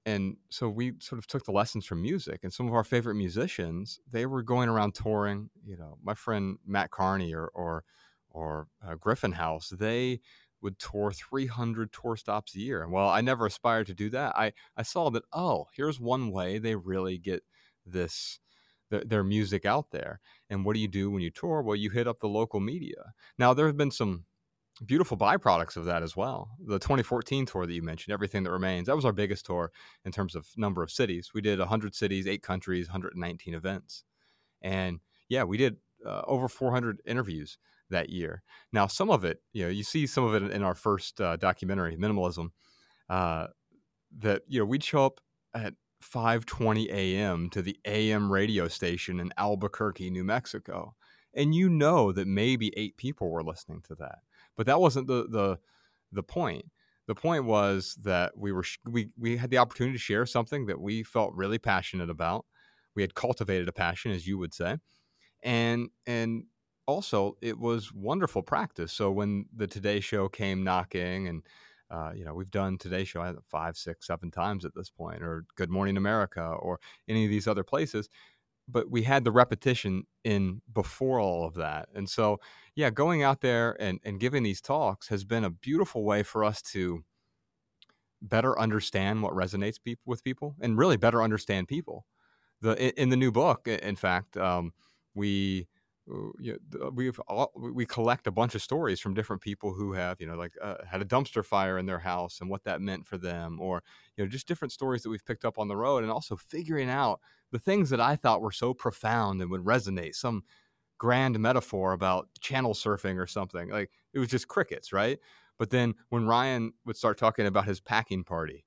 and so we sort of took the lessons from music and some of our favorite musicians they were going around touring you know my friend matt carney or or or uh, griffin house they would tour 300 tour stops a year well i never aspired to do that i i saw that oh here's one way they really get this their music out there and what do you do when you tour well you hit up the local media now there have been some beautiful byproducts of that as well. The 2014 tour that you mentioned, Everything That Remains, that was our biggest tour in terms of number of cities. We did 100 cities, eight countries, 119 events. And yeah, we did uh, over 400 interviews that year. Now, some of it, you know, you see some of it in our first uh, documentary, Minimalism, uh, that, you know, we'd show up at 5:20 a.m. to the AM radio station in Albuquerque, New Mexico. And you know that maybe eight people were listening to that but that wasn't the the the point. The point was that we were we we had the opportunity to share something that we felt really passionate about. We had cultivated a passion, as you would say, and and also it was wonderful practice. So when the Today Show came knocking, and uh, you know we've done Today Show five, six, seven times at this point, or Good Morning America, or any of these other places but we had the repetition in before all of that. And so, yeah, going out there and, and giving these talks has been a beautiful way for us to better understand what resonates pe- with people and really better understand people. The in, the new book, in fact, um, we you know, we've all, we collect a bunch of stories from different people who have you know like uh, had a dumpster fire in their house and what that meant for them or you know just different stories that we've picked up on the road and also figuring out the things that I thought were so profound and would resonate some grand metaphor about channel surfing or something like it was just crickets right? But then when Ryan would start talking about his packing party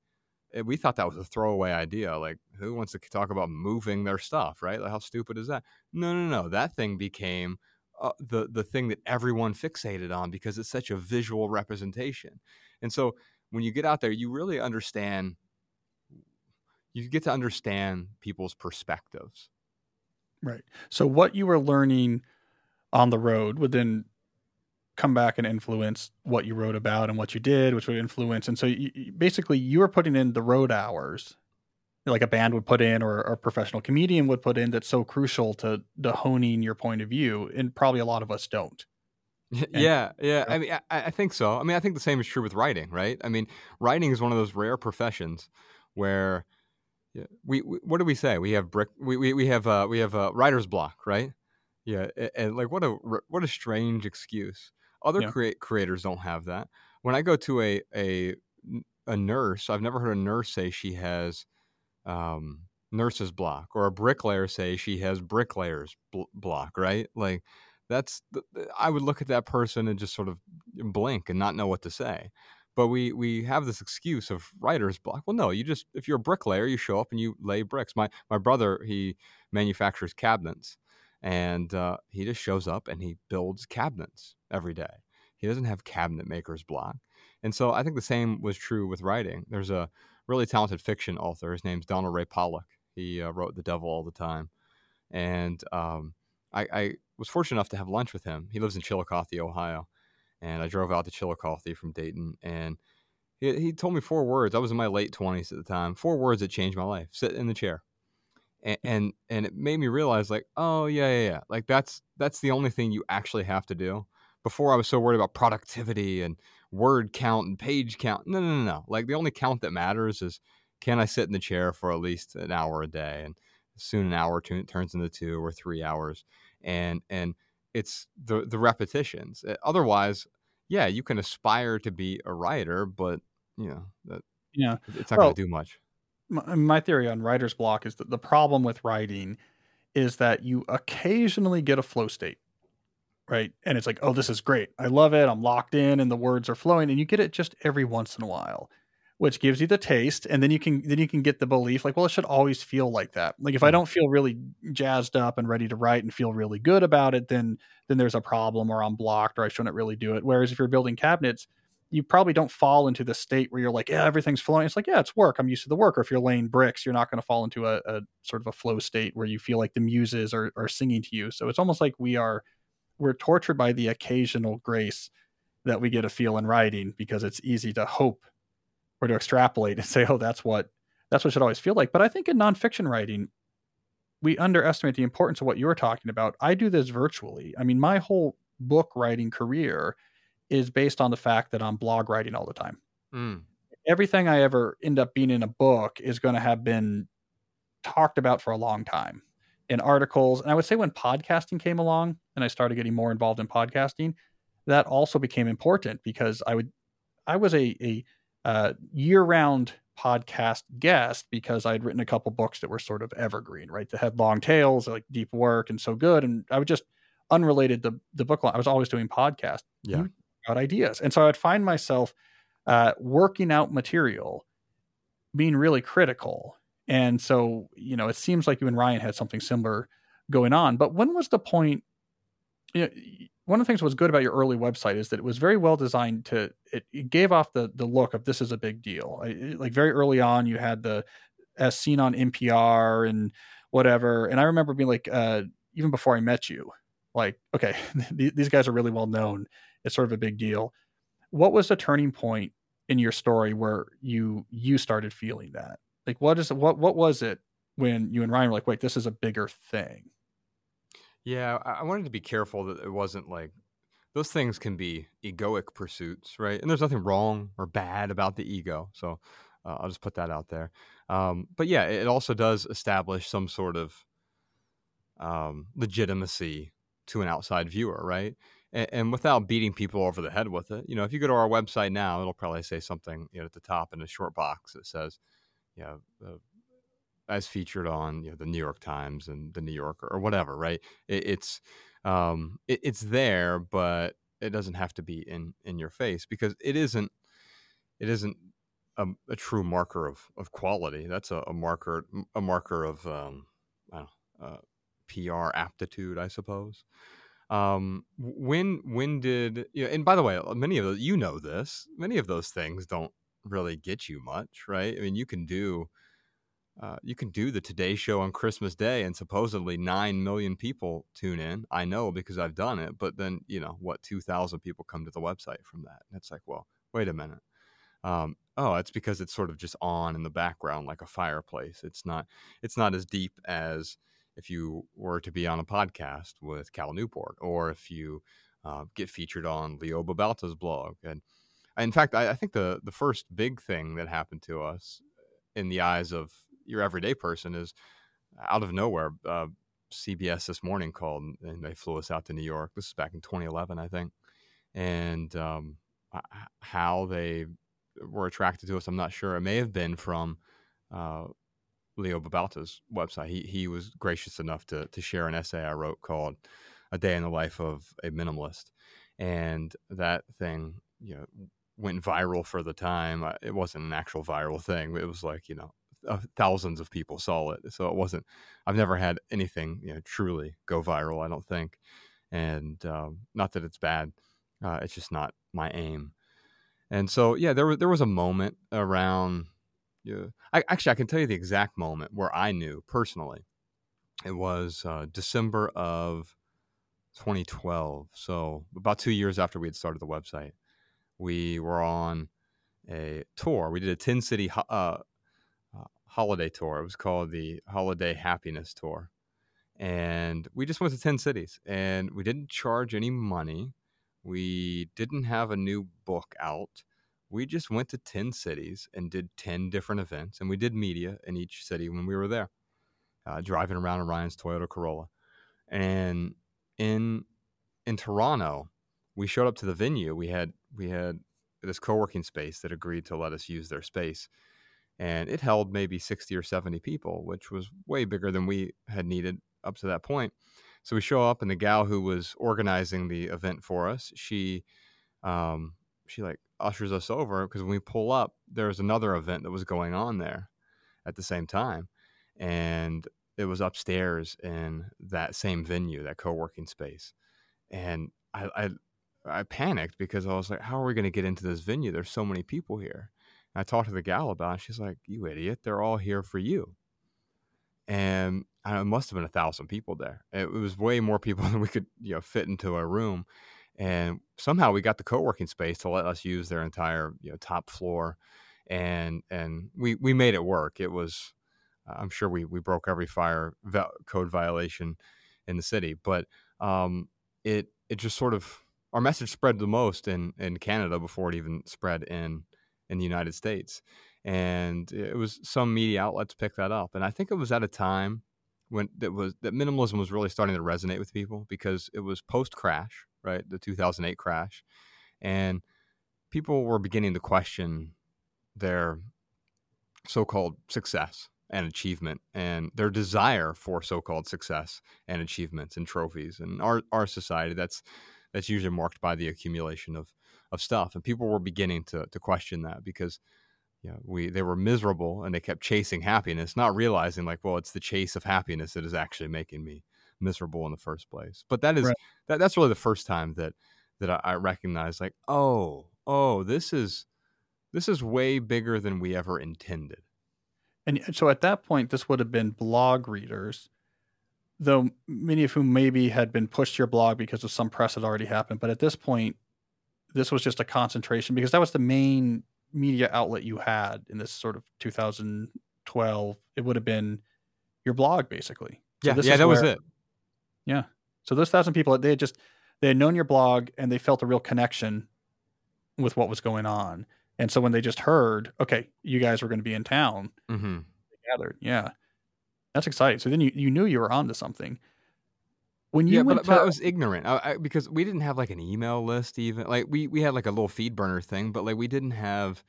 we thought that was a throwaway idea. Like, who wants to talk about moving their stuff, right? Like, how stupid is that? No, no, no. That thing became uh, the the thing that everyone fixated on because it's such a visual representation. And so, when you get out there, you really understand. You get to understand people's perspectives. Right. So, what you were learning on the road then come back and influence what you wrote about and what you did, which would influence. And so you, basically, you were putting in the road hours, like a band would put in or, a professional comedian would put in. That's so crucial to to honing your point of view, and probably a lot of us don't. And, yeah, yeah. I mean, I, I, think so. I mean, I think the same is true with writing, right? I mean, writing is one of those rare professions where we, we what do we say? We have brick. We we, we have uh, we have a writer's block, right? Yeah, and, and like what a what a strange excuse. Other yeah. create creators don't have that. When I go to a a a nurse, I've never heard a nurse say she has um, nurse's block, or a bricklayer say she has bricklayer's bl- block. Right? Like that's I would look at that person and just sort of blink and not know what to say. But we we have this excuse of writer's block. Well, no, you just if you're a bricklayer, you show up and you lay bricks. My my brother he manufactures cabinets, and uh, he just shows up and he builds cabinets every day. He doesn't have cabinet maker's block. And so I think the same was true with writing. There's a really talented fiction author. His name's Donald Ray Pollock. He uh, wrote The Devil All the Time. And um, I, I, was fortunate enough to have lunch with him. He lives in Chillicothe, Ohio. And I drove out to Chillicothe from Dayton. And he, he told me four words. I was in my late 20s at the time. Four words that changed my life sit in the chair and, mm. and and it made me realize like oh yeah yeah yeah. Like that's that's the only thing you actually have to do. Before i was so worried about productivity and word count and page count. No no no no. Like the only count that matters is can i sit in the chair for at least an hour a day? And soon an hour turns into two or three hours. And and it's the the repetitions. Eh, otherwise yeah you can aspire to be a writer but you know that yeah. it's not well, going to do much my, my theory on writer's block is that the problem with writing is that you occasionally get a flow state right? And it's like, oh, this is great. I love it. I'm locked in and the words are flowing. And you get it just every once in a while. which gives you the taste and then you can then you can get the belief like well it should always feel like that like if i hmm. don't feel really jazzed up and ready to write and feel really good about it then then there's a problem or i'm blocked or i shouldn't really do it whereas if you're building cabinets you probably don't fall into the state where you're like yeah everything's flowing it's like yeah it's work i'm used to the work or if you're laying bricks you're not going to fall into a, a, sort of a flow state where you feel like the muses are, are singing to you so it's almost like we are we're tortured by the occasional grace that we get a feel in writing because it's easy to hope or to extrapolate and say, oh, that's what that's what should always feel like. But I think in nonfiction writing, we underestimate the importance of what you're talking about. I do this virtually. I mean, my whole book writing career is based on the fact that I'm blog writing all the time. Mm. Everything I ever end up being in a book is going to have been talked about for a long time in articles. And I would say when podcasting came along and I started getting more involved in podcasting, that also became important because I would I was a a uh, year round podcast guest because I'd written a couple books that were sort of evergreen, right? That had long tails, like deep work and so good. And I would just unrelated the the book I was always doing podcast. Yeah. About ideas. And so I'd find myself uh, working out material, being really critical. And so, you know, it seems like you and Ryan had something similar going on. But when was the point? You know, one of the things that was good about your early website is that it was very well designed to it, it gave off the the look of this is a big deal I, like very early on you had the as seen on npr and whatever and i remember being like uh, even before i met you like okay these guys are really well known it's sort of a big deal what was the turning point in your story where you you started feeling that like what is what what was it when you and ryan were like wait this is a bigger thing yeah, I wanted to be careful that it wasn't like those things can be egoic pursuits, right? And there's nothing wrong or bad about the ego. So uh, I'll just put that out there. Um, but yeah, it also does establish some sort of um, legitimacy to an outside viewer, right? And, and, without beating people over the head with it, you know, if you go to our website now, it'll probably say something you know, at the top in a short box that says, you know, uh, as featured on you know, the New York Times and the New Yorker or whatever, right? It, it's um, it, it's there, but it doesn't have to be in in your face because it isn't it isn't a, a true marker of of quality. That's a, a marker a marker of um, know, uh, PR aptitude, I suppose. Um, when when did you know, and by the way, many of those you know this, many of those things don't really get you much, right? I mean, you can do uh, you can do the Today Show on Christmas Day, and supposedly nine million people tune in. I know because I've done it. But then, you know, what two thousand people come to the website from that? And it's like, well, wait a minute. Um, oh, it's because it's sort of just on in the background like a fireplace. It's not. It's not as deep as if you were to be on a podcast with Cal Newport, or if you uh, get featured on Leo Babauta's blog. And in fact, I, I think the the first big thing that happened to us in the eyes of your everyday person is out of nowhere. Uh, CBS this morning called and they flew us out to New York. This is back in 2011, I think. And um, how they were attracted to us, I'm not sure. It may have been from uh, Leo Babauta's website. He he was gracious enough to to share an essay I wrote called "A Day in the Life of a Minimalist," and that thing, you know, went viral for the time. It wasn't an actual viral thing. It was like you know uh, thousands of people saw it. So it wasn't. I've never had anything you know truly go viral. I don't think, and um, not that it's bad. Uh, it's just not my aim. And so yeah, there was there was a moment around. Yeah, I, actually I can tell you the exact moment where I knew personally. It was uh, December of 2012. So about two years after we had started the website, we were on a tour. We did a 10 city uh, holiday tour. It was called the Holiday Happiness Tour. And we just went to 10 cities and we didn't charge any money. We didn't have a new book out. We just went to 10 cities and did 10 different events. And we did media in each city when we were there, uh, driving around in Ryan's Toyota Corolla. And in in Toronto, we showed up to the venue. We had we had this co-working space that agreed to let us use their space and it held maybe 60 or 70 people, which was way bigger than we had needed up to that point. So we show up, and the gal who was organizing the event for us, she, um, she like ushers us over because when we pull up, there's another event that was going on there at the same time, and it was upstairs in that same venue, that co-working space, and I I, I panicked because I was like, how are we going to get into this venue? There's so many people here. And I talked to the gal about it. She's like, you idiot, they're all here for you. And it must have been a thousand people there. It was way more people than we could, you know, fit into a room. And somehow we got the co-working space to let us use their entire, you know, top floor, and and we we made it work. It was, I'm sure we we broke every fire code violation in the city, but um, it it just sort of our message spread the most in in Canada before it even spread in in the United States, and it was some media outlets picked that up, and I think it was at a time when that was that minimalism was really starting to resonate with people because it was post crash, right, the 2008 crash, and people were beginning to question their so-called success and achievement and their desire for so-called success and achievements and trophies and our our society. That's that's usually marked by the accumulation of of stuff and people were beginning to to question that because know, we they were miserable and they kept chasing happiness not realizing like well it's the chase of happiness that is actually making me miserable in the first place but that is right. that, that's really the first time that that I, I recognize like oh oh this is this is way bigger than we ever intended and so at that point, this would have been blog readers, though many of whom maybe had been pushed to your blog because of some press had already happened. But at this point, this was just a concentration because that was the main media outlet you had in this sort of 2012. It would have been your blog, basically. So yeah, yeah, that where, was it. Yeah. So those thousand people, they had just they had known your blog and they felt a real connection with what was going on. And so when they just heard, okay, you guys were going to be in town, mm-hmm. gathered. Yeah, that's exciting. So then you, you knew you were onto something. When you yeah, but, to, but I was ignorant I, I, because we didn't have like an email list even. Like we we had like a little FeedBurner thing, but like we didn't have,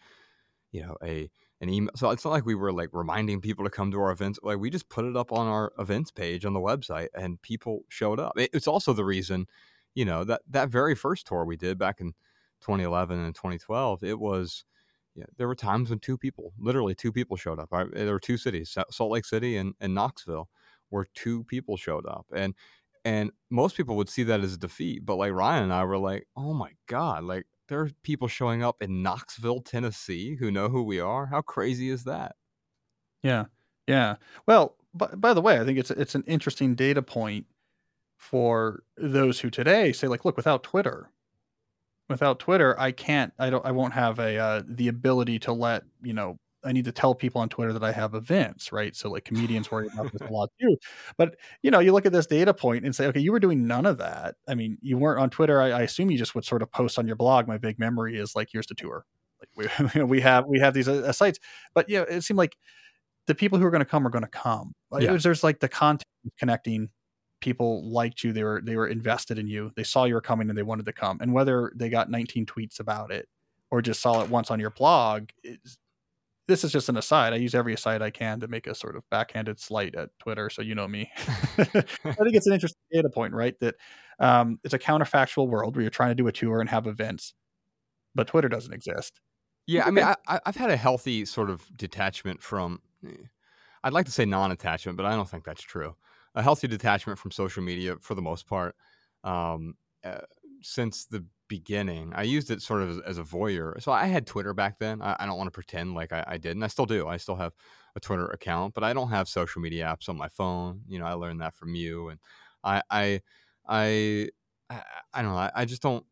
you know, a an email. So it's not like we were like reminding people to come to our events. Like we just put it up on our events page on the website, and people showed up. It's also the reason, you know, that that very first tour we did back in 2011 and 2012, it was yeah, there were times when two people, literally two people showed up. I, there were two cities, Salt Lake City and, and Knoxville, where two people showed up. And and most people would see that as a defeat, but like Ryan and I were like, "Oh my god, like there are people showing up in Knoxville, Tennessee who know who we are. How crazy is that?" Yeah. Yeah. Well, by, by the way, I think it's it's an interesting data point for those who today say like, look, without Twitter, without Twitter, I can't, I don't, I won't have a uh, the ability to let you know. I need to tell people on Twitter that I have events, right? So like comedians worry about this a lot too. But you know, you look at this data point and say, okay, you were doing none of that. I mean, you weren't on Twitter. I, I assume you just would sort of post on your blog. My big memory is like, here's the tour. Like we we have we have these uh, uh, sites, but yeah, it seemed like the people who are going to come are going to come. Like, yeah. was, there's like the content connecting people liked you they were they were invested in you they saw you were coming and they wanted to come and whether they got 19 tweets about it or just saw it once on your blog this is just an aside i use every aside i can to make a sort of backhanded slight at twitter so you know me. I think it's an interesting data point right that um, it's a counterfactual world where you're trying to do a tour and have events but twitter doesn't exist. Yeah i mean I, i've had a healthy sort of detachment from eh, i'd like to say non-attachment but i don't think that's true. A healthy detachment from social media for the most part um, uh, since the beginning. I used it sort of as, as, a voyeur. So I had Twitter back then. I, I don't want to pretend like I, I didn't. I still do. I still have a Twitter account, but I don't have social media apps on my phone. You know, I learned that from you, and I I I I, I don't know. I, I just don't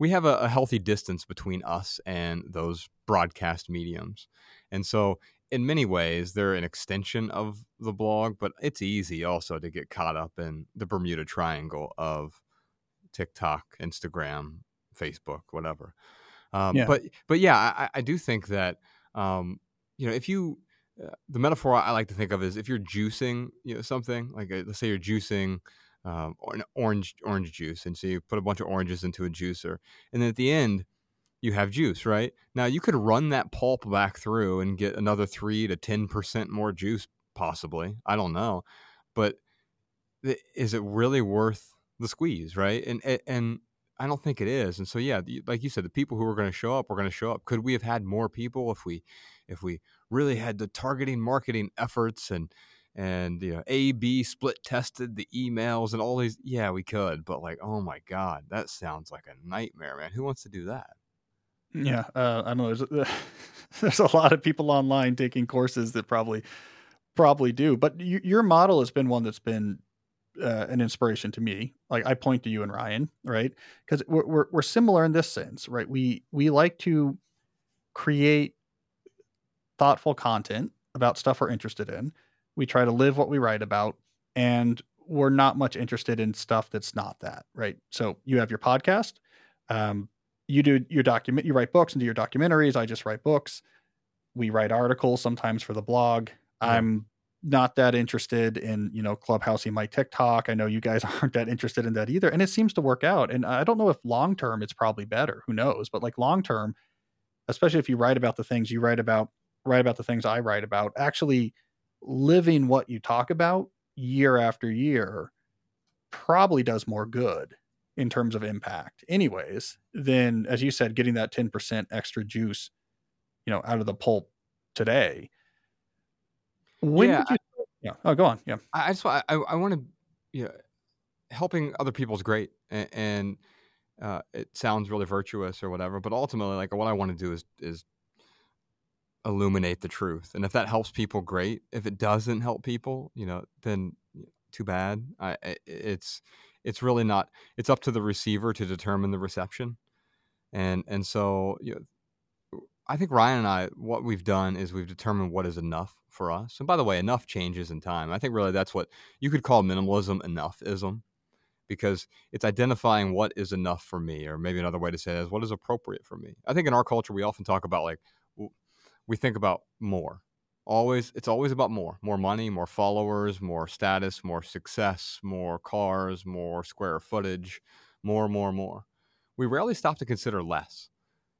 we have a, a, healthy distance between us and those broadcast mediums. And so in many ways they're an extension of the blog, but it's easy also to get caught up in the Bermuda Triangle of TikTok, Instagram, Facebook, whatever. Um, yeah. But but yeah, I, I do think that um, you know if you uh, the metaphor I like to think of is if you're juicing you know something like uh, let's say you're juicing um, orange orange juice, and so you put a bunch of oranges into a juicer, and then at the end you have juice, right? Now you could run that pulp back through and get another three to ten percent more juice, possibly. I don't know, but is it really worth the squeeze, right? And and I don't think it is. And so, yeah, like you said, the people who are going to show up are going to show up. Could we have had more people if we, if we really had the targeting marketing efforts and and you know A B split tested the emails and all these? Yeah, we could. But like, oh my god, that sounds like a nightmare, man. Who wants to do that? Yeah, uh, I don't know. There's, there's a lot of people online taking courses that probably probably do. But you, your model has been one that's been uh, an inspiration to me. Like I point to you and Ryan, right? Because we're, we're, we're similar in this sense, right? We we like to create thoughtful content about stuff we're interested in. We try to live what we write about, and we're not much interested in stuff that's not that, right? So you have your podcast. Um, you do your document. You write books and do your documentaries. I just write books. We write articles sometimes for the blog. I'm not that interested in you know clubhousing my tiktok. I know you guys aren't that interested in that either and it seems to work out and i don't know if long term it's probably better who knows but like long term especially if you write about the things you write about write about the things i write about actually living what you talk about year after year probably does more good in terms of impact. Anyways than as you said getting that 10% extra juice you know out of the pulp today when yeah, did you? yeah. Oh, go on. Yeah. I, just I I want to, yeah, helping other people is great, and, and uh, it sounds really virtuous or whatever. But ultimately, like what I want to do is is illuminate the truth, and if that helps people, great. If it doesn't help people, you know, then too bad. I it's it's really not. It's up to the receiver to determine the reception, and and so you know, I think Ryan and I, what we've done is we've determined what is enough for us. And by the way, enough changes in time. I think really that's what you could call minimalism enoughism because it's identifying what is enough for me, or maybe another way to say it is what is appropriate for me. I think in our culture, we often talk about like, we think about more. Always, it's always about more more money, more followers, more status, more success, more cars, more square footage, more, more, more. We rarely stop to consider less.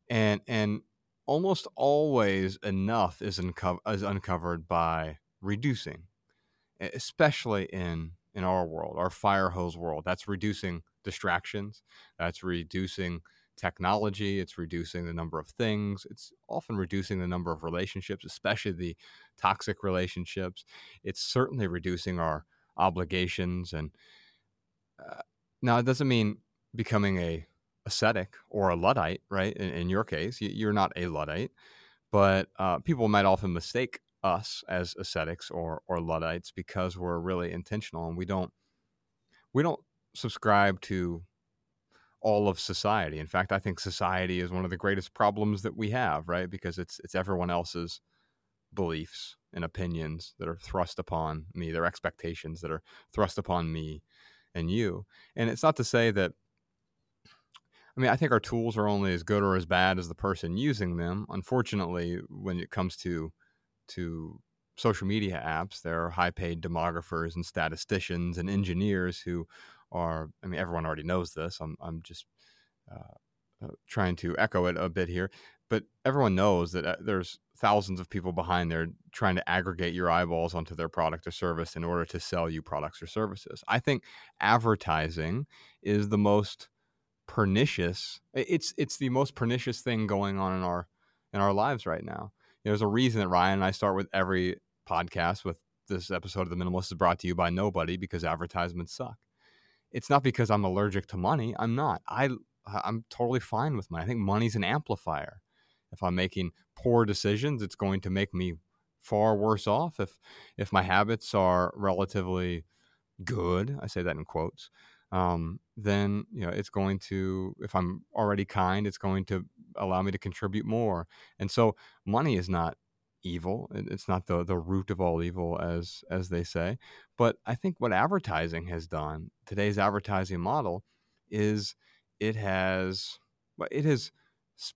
And, and almost always enough is, unco- is uncovered by reducing, especially in in our world, our fire hose world. That's reducing distractions. That's reducing technology. It's reducing the number of things. It's often reducing the number of relationships, especially the toxic relationships. It's certainly reducing our obligations. And uh, now it doesn't mean becoming a ascetic or a Luddite, right? In, in your case, you're not a Luddite, but uh, people might often mistake us as ascetics or or Luddites because we're really intentional and we don't we don't subscribe to all of society. In fact, I think society is one of the greatest problems that we have, right? Because it's it's everyone else's beliefs and opinions that are thrust upon me, their expectations that are thrust upon me and you. And it's not to say that I mean, I think our tools are only as good or as bad as the person using them. Unfortunately, when it comes to to social media apps, there are high-paid demographers and statisticians and engineers who are. I mean, everyone already knows this. I'm I'm just uh, uh, trying to echo it a bit here, but everyone knows that uh, there's thousands of people behind there trying to aggregate your eyeballs onto their product or service in order to sell you products or services. I think advertising is the most pernicious. It's it's the most pernicious thing going on in our in our lives right now. There's a reason that Ryan and I start with every podcast with this episode of The Minimalist is brought to you by nobody because advertisements suck. It's not because I'm allergic to money. I'm not. I I'm totally fine with money. I think money's an amplifier. If I'm making poor decisions, it's going to make me far worse off. If if my habits are relatively good, I say that in quotes, um, then you know it's going to if i'm already kind it's going to allow me to contribute more. And so money is not evil it's not the the root of all evil as as they say. But i think what advertising has done today's advertising model is it has it has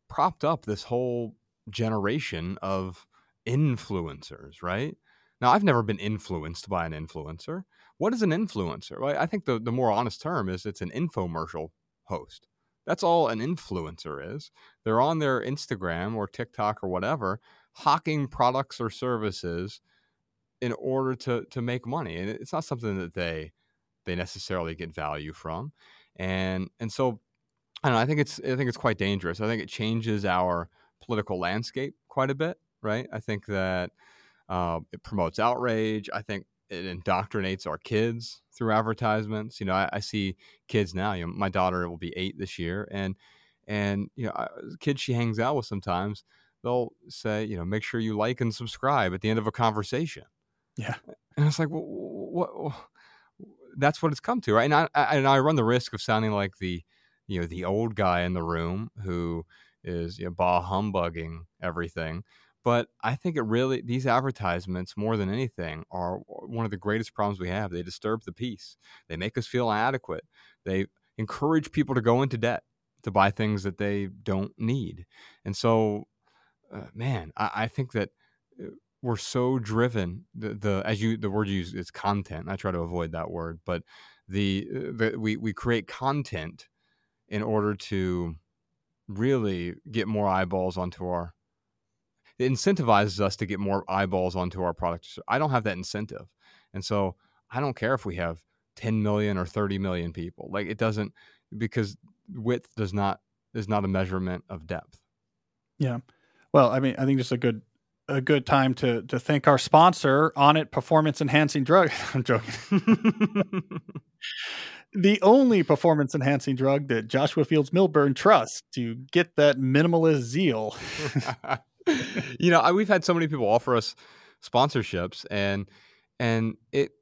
propped up this whole generation of influencers right? Now i've never been influenced by an influencer what is an influencer? Well, I think the, the more honest term is it's an infomercial host. That's all an influencer is. They're on their Instagram or TikTok or whatever, hawking products or services in order to to make money. And it's not something that they they necessarily get value from. And and so I know. I think it's I think it's quite dangerous. I think it changes our political landscape quite a bit, right? I think that uh, it promotes outrage. I think it indoctrinates our kids through advertisements. You know, I, I, see kids now. You know, my daughter will be eight this year, and and you know, I, uh, kids she hangs out with sometimes they'll say, you know, make sure you like and subscribe at the end of a conversation. Yeah, and it's like, what? what, what that's what it's come to, right? And I, I, and I run the risk of sounding like the you know the old guy in the room who is you know, bah humbugging everything but I think it really, these advertisements, more than anything, are one of the greatest problems we have. They disturb the peace, they make us feel inadequate, they encourage people to go into debt to buy things that they don't need. And so, uh, man, I, I, think that uh, we're so driven the, the as you the word you use is content i try to avoid that word but the, uh, the we we create content in order to really get more eyeballs onto our it incentivizes us to get more eyeballs onto our product. I don't have that incentive. And so I don't care if we have 10 million or 30 million people. Like it doesn't because width does not is not a measurement of depth. Yeah. Well, I mean, I think it's a good a good time to to thank our sponsor, Onnit Performance Enhancing Drug. I'm joking. the only performance enhancing drug that Joshua Fields Millburn trusts to get that minimalist zeal. you know, I, we've had so many people offer us sponsorships, and and it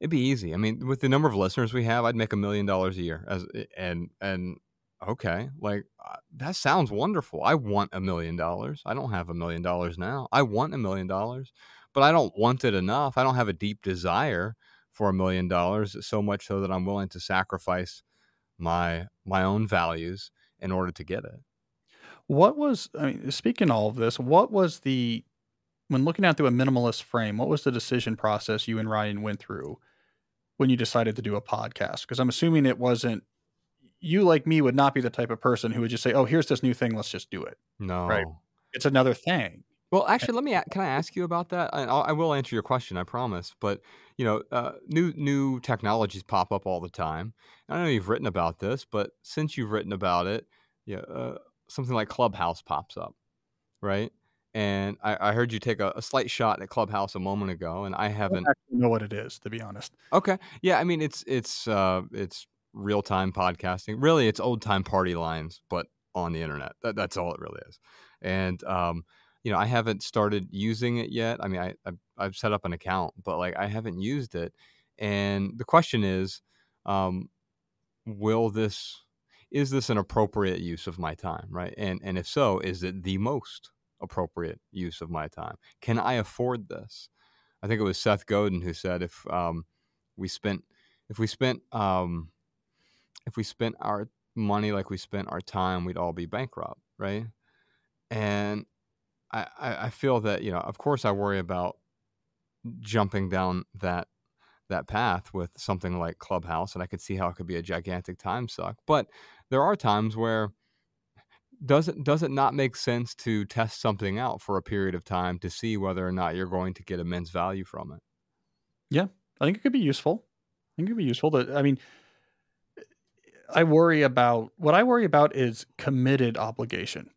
it'd be easy. I mean, with the number of listeners we have, I'd make a million dollars a year. As and and okay, like uh, that sounds wonderful. I want a million dollars. I don't have a million dollars now. I want a million dollars, but I don't want it enough. I don't have a deep desire for a million dollars so much so that I'm willing to sacrifice my my own values in order to get it. What was I mean, speaking all of this, what was the when looking at through a minimalist frame, what was the decision process you and Ryan went through when you decided to do a podcast? Because I'm assuming it wasn't you like me would not be the type of person who would just say, "Oh, here's this new thing, let's just do it." No, right? It's another thing. Well, actually, let me. Can I ask you about that? I, I will answer your question, I promise. But you know, uh, new new technologies pop up all the time. I don't know you've written about this, but since you've written about it, yeah, uh, something like Clubhouse pops up, right? And I, I heard you take a, a, slight shot at Clubhouse a moment ago, and I haven't I know what it is to be honest. Okay, yeah, I mean it's it's uh, it's real time podcasting. Really, it's old time party lines, but on the internet. That, that's all it really is. And um, you know, I haven't started using it yet. I mean, I I've, I've set up an account, but like I haven't used it. And the question is, um, will this is this an appropriate use of my time, right? And and if so, is it the most appropriate use of my time? Can I afford this? I think it was Seth Godin who said if um, we spent if we spent um, if we spent our money like we spent our time, we'd all be bankrupt, right? And I, I feel that you know, of course, I worry about jumping down that that path with something like Clubhouse, and I could see how it could be a gigantic time suck. But there are times where does it does it not make sense to test something out for a period of time to see whether or not you're going to get immense value from it? Yeah, I think it could be useful. I think it could be useful. To, I mean, I worry about what I worry about is committed obligation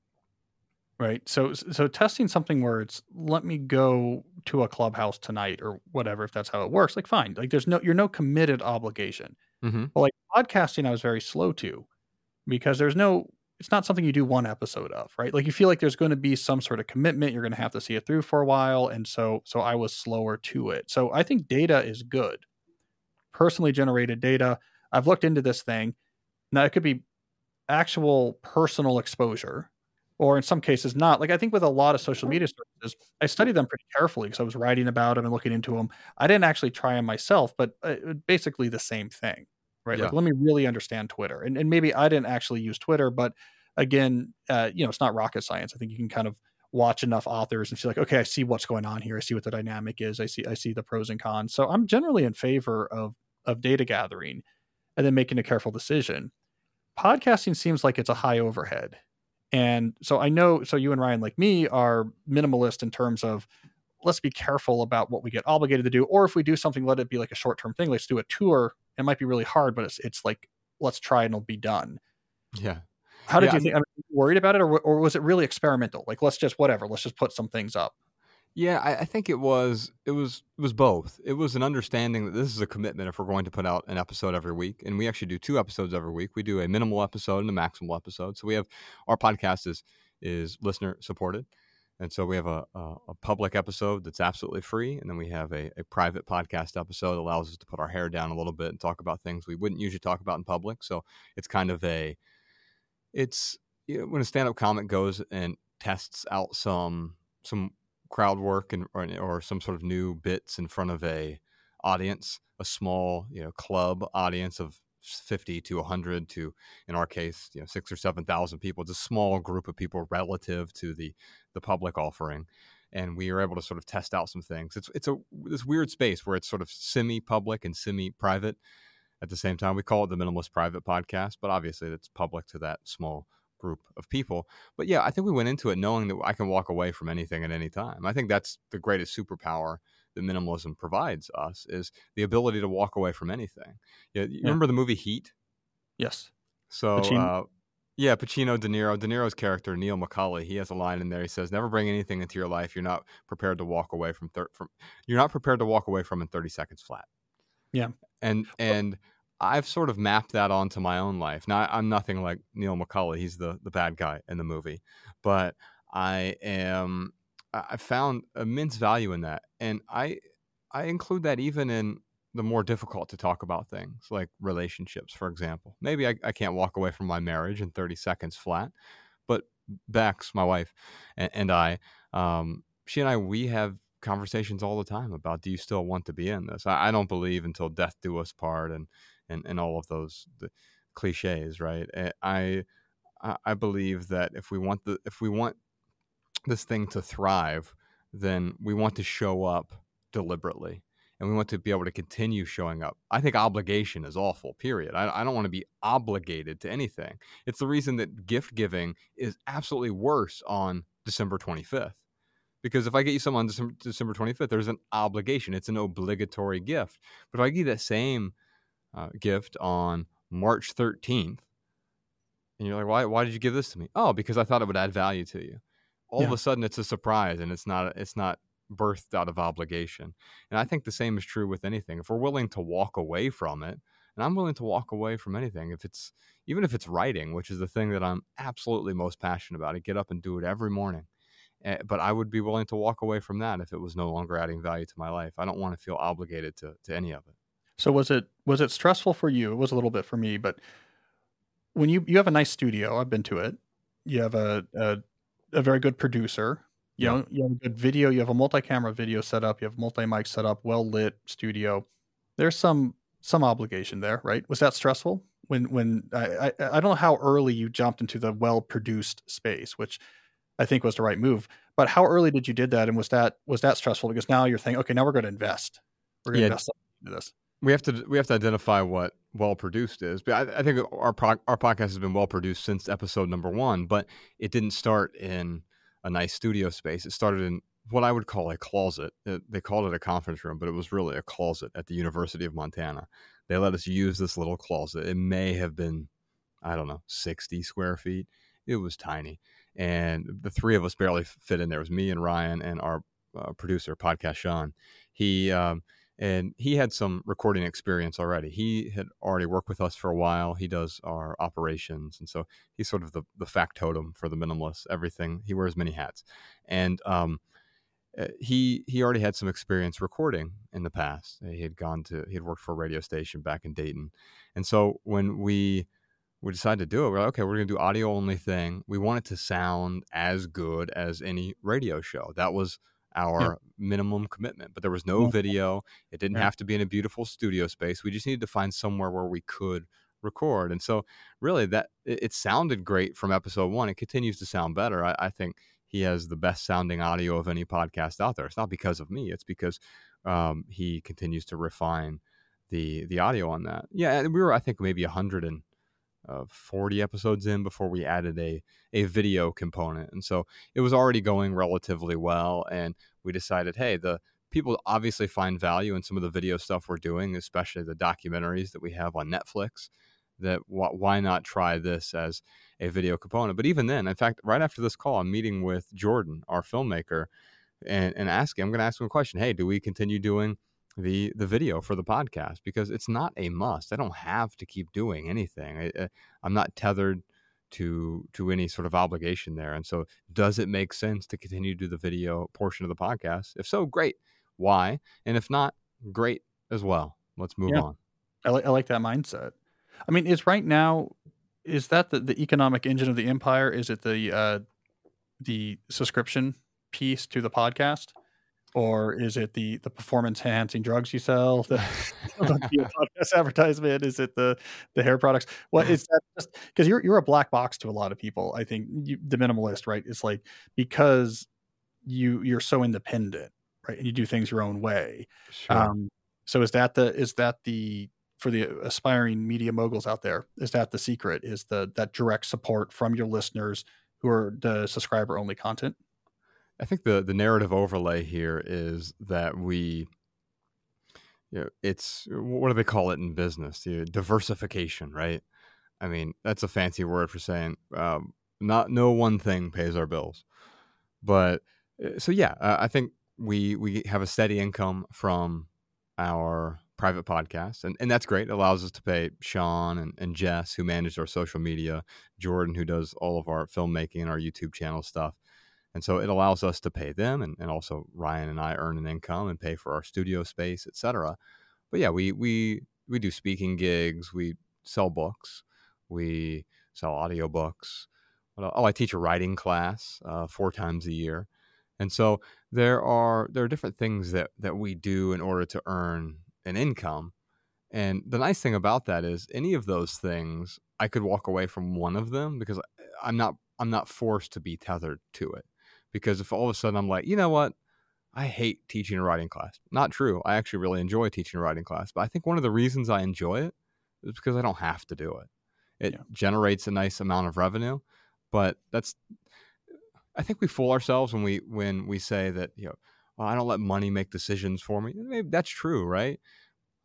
right so so testing something where it's let me go to a clubhouse tonight or whatever if that's how it works like fine like there's no you're no committed obligation mm-hmm. but like podcasting i was very slow to because there's no it's not something you do one episode of right? Like you feel like there's going to be some sort of commitment you're going to have to see it through for a while and so so i was slower to it. So i think data is good. Personally generated data. I've looked into this thing. Now it could be actual personal exposure or in some cases not. Like I think with a lot of social media services, I studied them pretty carefully because I was writing about them and looking into them. I didn't actually try them myself, but uh, basically the same thing, right? Yeah. Like let me really understand Twitter, and and maybe I didn't actually use Twitter, but again, uh, you know, it's not rocket science. I think you can kind of watch enough authors and see like, okay, I see what's going on here. I see what the dynamic is. I see I see the pros and cons. So I'm generally in favor of of data gathering and then making a careful decision. Podcasting seems like it's a high overhead and so I know, so you and Ryan, like me, are minimalist in terms of let's be careful about what we get obligated to do. Or if we do something, let it be like a short term thing. Let's do a tour. It might be really hard, but it's it's like let's try and it'll be done. Yeah. How did Yeah, you think? I mean, worried about it, or or was it really experimental? Like, let's just whatever. Let's just put some things up. Yeah, I, I think it was it was it was both. It was an understanding that this is a commitment if we're going to put out an episode every week, and we actually do two episodes every week. We do a minimal episode and a maximal episode. So we have our podcast is is listener supported, and so we have a, a, a public episode that's absolutely free, and then we have a, a private podcast episode that allows us to put our hair down a little bit and talk about things we wouldn't usually talk about in public. So it's kind of a it's you know, when a stand up comic goes and tests out some some crowd work and or, or some sort of new bits in front of a audience, a small you know club audience of 50 to 100 to in our case you know six or seven thousand people it's a small group of people relative to the the public offering. And we are able to sort of test out some things. It's it's a this weird space where it's sort of semi public and semi private at the same time we call it the minimalist private podcast but obviously it's public to that small group of people. But yeah i think we went into it knowing that i can walk away from anything at any time. I think that's the greatest superpower that minimalism provides us is the ability to walk away from anything. Yeah, you Yeah. remember the movie Heat? Yes. So, Pacino? uh, yeah, Pacino, De Niro, De Niro's character Neil McCauley, he has a line in there. He says, "Never bring anything into your life you're not prepared to walk away from. Thir- from you're not prepared to walk away from in 30 seconds flat." Yeah. and and I've sort of mapped that onto my own life. Now, I'm nothing like Neil McCauley. He's the the bad guy in the movie, but I am. I found immense value in that, and I I include that even in the more difficult to talk about things like relationships, for example. Maybe I, I can't walk away from my marriage in 30 seconds flat, but Bex, my wife, and, and I, um, she and I, we have conversations all the time about do you still want to be in this? I, I don't believe until death do us part and, and, and all of those cliches, right? Eh, I I believe that if we want the if we want this thing to thrive, then we want to show up deliberately and we want to be able to continue showing up. I think obligation is awful, period. I, I don't want to be obligated to anything. It's the reason that gift giving is absolutely worse on December 25th. Because if I get you something on December, December 25th, there's an obligation. It's an obligatory gift. But if I give you that same uh, gift on March 13th, and you're like, why, why did you give this to me? Oh, because I thought it would add value to you. All of a sudden, it's a surprise, and it's not. It's not birthed out of obligation. And I think the same is true with anything. If we're willing to walk away from it, and I'm willing to walk away from anything, if it's even if it's writing, which is the thing that I'm absolutely most passionate about, I get up and do it every morning. Eh, But I would be willing to walk away from that if it was no longer adding value to my life. I don't want to feel obligated to, to any of it. So was it was it stressful for you? It was a little bit for me, but when you you have a nice studio, I've been to it. You have a a, a very good producer. You Yeah. know, you have a good video. You have a multi-camera video set up. You have multi mic set up, well lit studio. There's some some obligation there, right? Was that stressful when when I I, I don't know how early you jumped into the well produced space, which I think was the right move. But how early did you did that, and was that was that stressful? Because now you're thinking, okay, now we're going to invest. We're going to Yeah. invest into this. We have to we have to identify what well produced is. But I, I think our pro, our podcast has been well produced since episode number one. But it didn't start in a nice studio space. It started in what I would call a closet. It, they called it a conference room, but it was really a closet at the University of Montana. They let us use this little closet. It may have been, I don't know, sixty square feet. It was tiny, and the three of us barely fit in there. It was me and Ryan and our uh, producer, podcast Sean. He um, and he had some recording experience already. He had already worked with us for a while. He does our operations, and so he's sort of the the factotum for the minimalist. Everything he wears many hats, and um, uh, he he already had some experience recording in the past. He had gone to he had worked for a radio station back in Dayton, and so when we we decided to do it, we're like, okay, we're gonna do audio only thing. We want it to sound as good as any radio show. That was our minimum commitment. But there was no video. It didn't Yeah. have to be in a beautiful studio space. We just needed to find somewhere where we could record. And so really that it, it sounded great from episode one. It continues to sound better. I, I think he has the best sounding audio of any podcast out there. It's not because of me. It's because um, he continues to refine the the audio on that. Yeah, and we were I think maybe a hundred and uh, 40 episodes in before we added a a video component, and so it was already going relatively well. And we decided, hey, the people obviously find value in some of the video stuff we're doing, especially the documentaries that we have on Netflix that wh- why not try this as a video component? But even then, in fact, right after this call, I'm meeting with Jordan, our filmmaker, and, and asking, I'm going to ask him a question. Hey, do we continue doing the the video for the podcast? Because it's not a must. I don't have to keep doing anything. I, I'm not tethered to to any sort of obligation there. And so, does it make sense to continue to do the video portion of the podcast? If so, great. Why? And if not, great as well. Let's move yeah. on. I like I like that mindset. I mean, is right now is that the, the economic engine of the empire? Is it the uh, the subscription piece to the podcast? Or is it the the performance enhancing drugs you sell the, podcast advertisement? Is it the the hair products? What is that just because you're you're a black box to a lot of people i think you, the minimalist right it's like because you you're so independent right and you do things your own way sure. um so is that the is that the for the aspiring media moguls out there is that the secret? Is the that direct support from your listeners who are the subscriber only content I think the the narrative overlay here is that we, you know, it's what do they call it in business? You know, diversification, right? I mean, that's a fancy word for saying um, not no one thing pays our bills, but uh, so yeah, I think we we have a steady income from our private podcast and, and that's great it allows us to pay sean and, and jess who manage our social media jordan who does all of our filmmaking and our youtube channel stuff and so it allows us to pay them and, and also Ryan and I earn an income and pay for our studio space, etc. But yeah, we we we do speaking gigs, we sell books, we sell audiobooks. Oh, I teach a writing class uh, four times a year. And so there are there are different things that that we do in order to earn an income. And the nice thing about that is any of those things I could walk away from one of them because I'm not I'm not forced to be tethered to it because if all of a sudden I'm like, you know what, I hate teaching a writing class. Not true. I actually really enjoy teaching a writing class, but I think one of the reasons I enjoy it is because I don't have to do it. It yeah. generates a nice amount of revenue, but that's I think we fool ourselves when we when we say that you know well, I don't let money make decisions for me. Maybe that's true, right?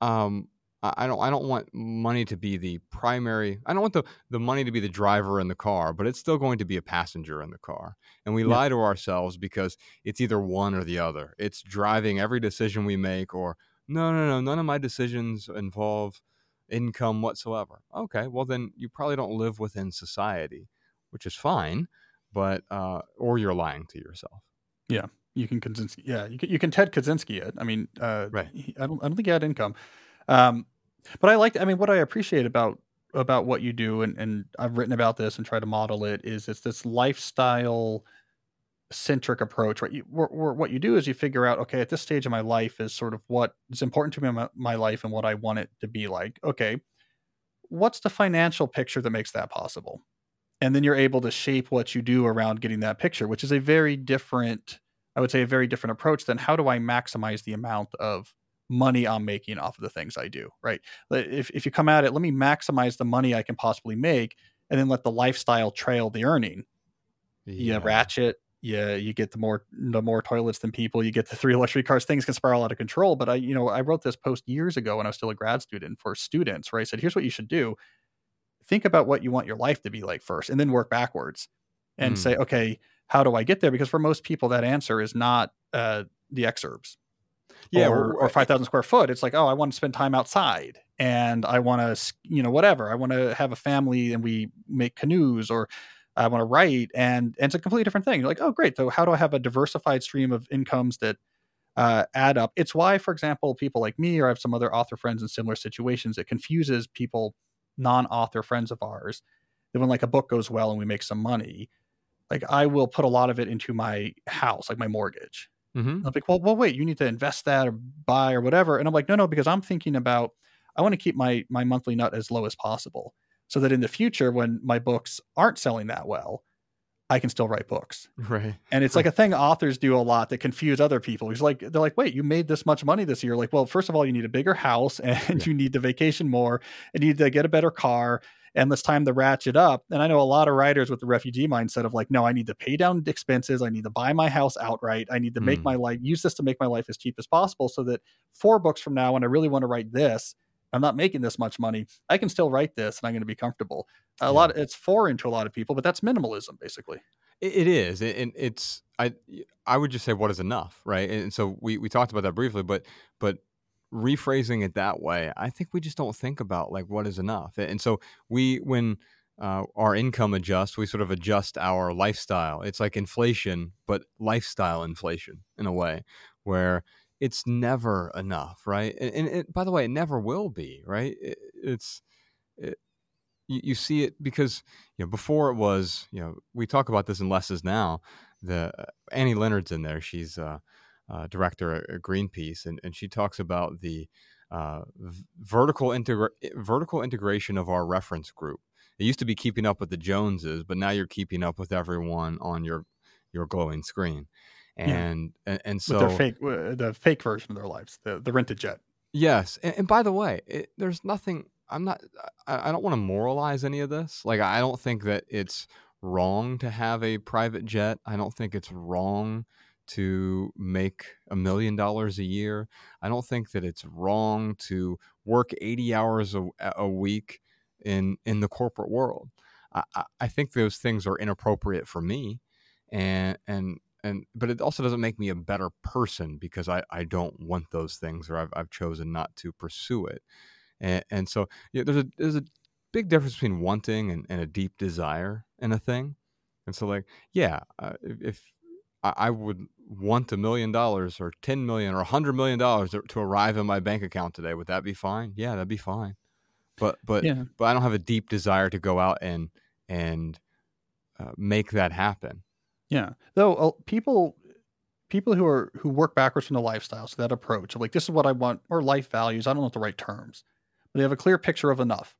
Um, I don't I don't want money to be the primary I don't want the, the money to be the driver in the car, but it's still going to be a passenger in the car. And we yeah. lie to ourselves because it's either one or the other. It's driving every decision we make or no no no none of my decisions involve income whatsoever. Okay, well then you probably don't live within society, which is fine, but uh, or you're lying to yourself. Yeah, you can Kaczynski. Yeah, you can, you can Ted Kaczynski it. I mean, uh, right. I don't I don't think he had income. Um, but I like, I mean, what I appreciate about about what you do, and, and I've written about this and try to model it, is it's this lifestyle centric approach. Right, you, what you do is you figure out, okay, at this stage of my life is sort of what is important to me in my, my life and what I want it to be like. Okay, what's the financial picture that makes that possible? And then you're able to shape what you do around getting that picture, which is a very different, I would say, a very different approach than how do I maximize the amount of money I'm making off of the things I do, right? If, if you come at it, let me maximize the money I can possibly make and then let the lifestyle trail the earning. Yeah. You ratchet, yeah, you get the more the more toilets than people, you get the three luxury cars, things can spiral out of control. But I, you know, I wrote this post years ago when I was still a grad student for students, where I said, here's what you should do. Think about what you want your life to be like first, and then work backwards and mm. say, okay, how do I get there? Because for most people, that answer is not uh, the exurbs yeah, or, or 5,000 square foot. It's like, oh, I want to spend time outside and I want to, you know, whatever. I want to have a family and we make canoes or I want to write. And, and it's a completely different thing. You're like, oh, great. So how do I have a diversified stream of incomes that uh, add up? It's why, for example, people like me or I have some other author friends in similar situations, it confuses people, non author friends of ours, that when like a book goes well and we make some money, like I will put a lot of it into my house, like my mortgage Mm-hmm. I'm like, well, well, wait, you need to invest that or buy or whatever. And I'm like, no, no, because I'm thinking about I want to keep my my monthly nut as low as possible, so that in the future, when my books aren't selling that well, I can still write books. Right. And it's like a thing authors do a lot that confuse other people. He's like, they're like, wait, you made this much money this year. Like, well, first of all, you need a bigger house and yeah. you need to vacation more and you need to get a better car and it's time to ratchet up. And I know a lot of writers with the refugee mindset of like, no, I need to pay down expenses. I need to buy my house outright. I need to make mm. my life, use this to make my life as cheap as possible so that four books from now, when I really want to write this, I'm not making this much money. I can still write this and I'm going to be comfortable. A yeah. lot, of, it's foreign to a lot of people, but that's minimalism basically. it is, and it's I I would just say what is enough, right? And so we we talked about that briefly, but but rephrasing it that way, I think we just don't think about like what is enough, and so we when uh, our income adjusts, we sort of adjust our lifestyle. It's like inflation, but lifestyle inflation in a way, where it's never enough, right? And, and it, by the way, it never will be, right? It, it's it, you, you, see it because you know before it was you know we talk about this in Less Is Now. The uh, Annie Leonard's in there. She's uh, uh, director at Greenpeace, and, and she talks about the uh, vertical integra- vertical integration of our reference group. It used to be keeping up with the Joneses, but now you're keeping up with everyone on your your glowing screen and yeah. and, and, so fake the fake version of their lives, the the rented jet. Yes, and, and by the way, it, there's nothing. I'm not. I, I don't want to moralize any of this. Like I don't think that it's wrong to have a private jet. I don't think it's wrong to make a million dollars a year. I don't think that it's wrong to work 80 hours a, a week in in the corporate world. I, I think those things are inappropriate for me, and and and but it also doesn't make me a better person because I, I don't want those things or I've, I've chosen not to pursue it and, and so there's a there's a big difference between wanting and, and a deep desire in a thing and so like yeah uh, if, if I would want a million dollars or 10 million or a hundred million dollars to arrive in my bank account today would that be fine yeah that'd be fine but but yeah. but I don't have a deep desire to go out and and uh, make that happen yeah. Though uh, people people who are who work backwards from the lifestyle, so that approach of like this is what I want or life values, I don't know the right terms. But they have a clear picture of enough.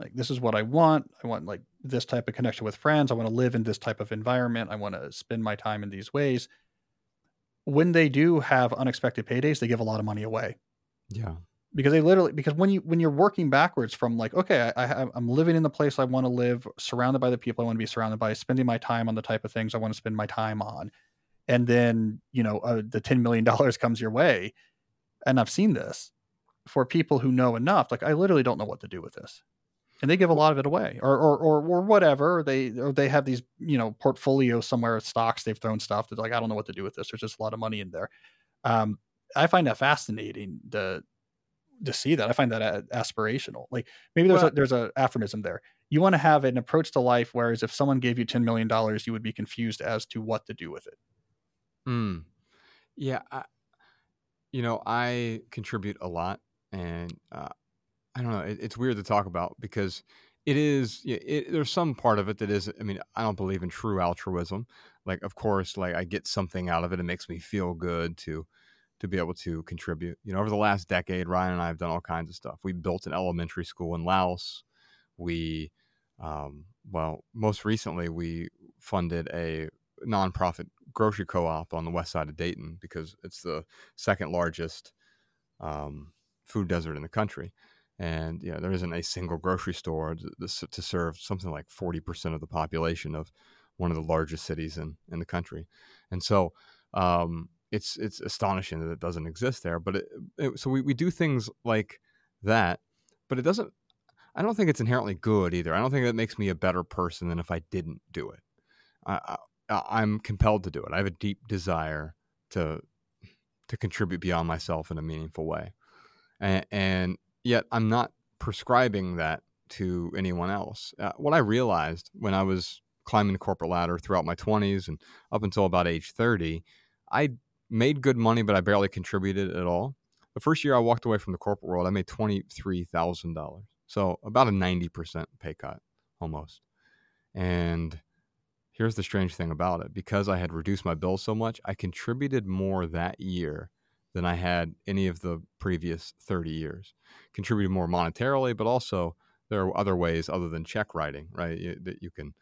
Like this is what I want. I want like this type of connection with friends. I want to live in this type of environment. I want to spend my time in these ways. When they do have unexpected paydays, they give a lot of money away. Yeah because they literally because when you when you're working backwards from like okay I, I i'm living in the place I want to live surrounded by the people I want to be surrounded by spending my time on the type of things I want to spend my time on and then you know uh, the 10 million dollars comes your way and I've seen this for people who know enough like I literally don't know what to do with this and they give a lot of it away or or or, or whatever they or they have these you know portfolios somewhere stocks they've thrown stuff that's like I don't know what to do with this there's just a lot of money in there um I find that fascinating the to see that. I find that aspirational. Like maybe there's well, a, there's a aphorism there. You want to have an approach to life, whereas if someone gave you ten million dollars, you would be confused as to what to do with it. Hmm. Yeah. I, you know, I contribute a lot, and uh, I don't know. It, it's weird to talk about because it is. It, there's some part of it that is. I mean, I don't believe in true altruism. Like, of course, like I get something out of it. It makes me feel good to to be able to contribute. You know, over the last decade, Ryan and I have done all kinds of stuff. We built an elementary school in Laos. We, um, well, most recently, we funded a nonprofit grocery co-op on the west side of Dayton because it's the second largest um, food desert in the country. And you know, there isn't a single grocery store to, to serve something like 40% of the population of one of the largest cities in, in the country. And so, um, it's it's astonishing that it doesn't exist there. But it, it, so we, we do things like that, but it doesn't. I don't think it's inherently good either. I don't think that makes me a better person than if I didn't do it. I, I, am compelled to do it. I have a deep desire to to contribute beyond myself in a meaningful way, and, and yet I'm not prescribing that to anyone else. Uh, what I realized when I was climbing the corporate ladder throughout my 20s and up until about age 30, I made good money, but I barely contributed at all. The first year I walked away from the corporate world, I made $23,000. So about a 90% pay cut almost. And here's the strange thing about it because I had reduced my bills so much, I contributed more that year than I had any of the previous 30 years. Contributed more monetarily, but also there are other ways other than check writing, right? That you can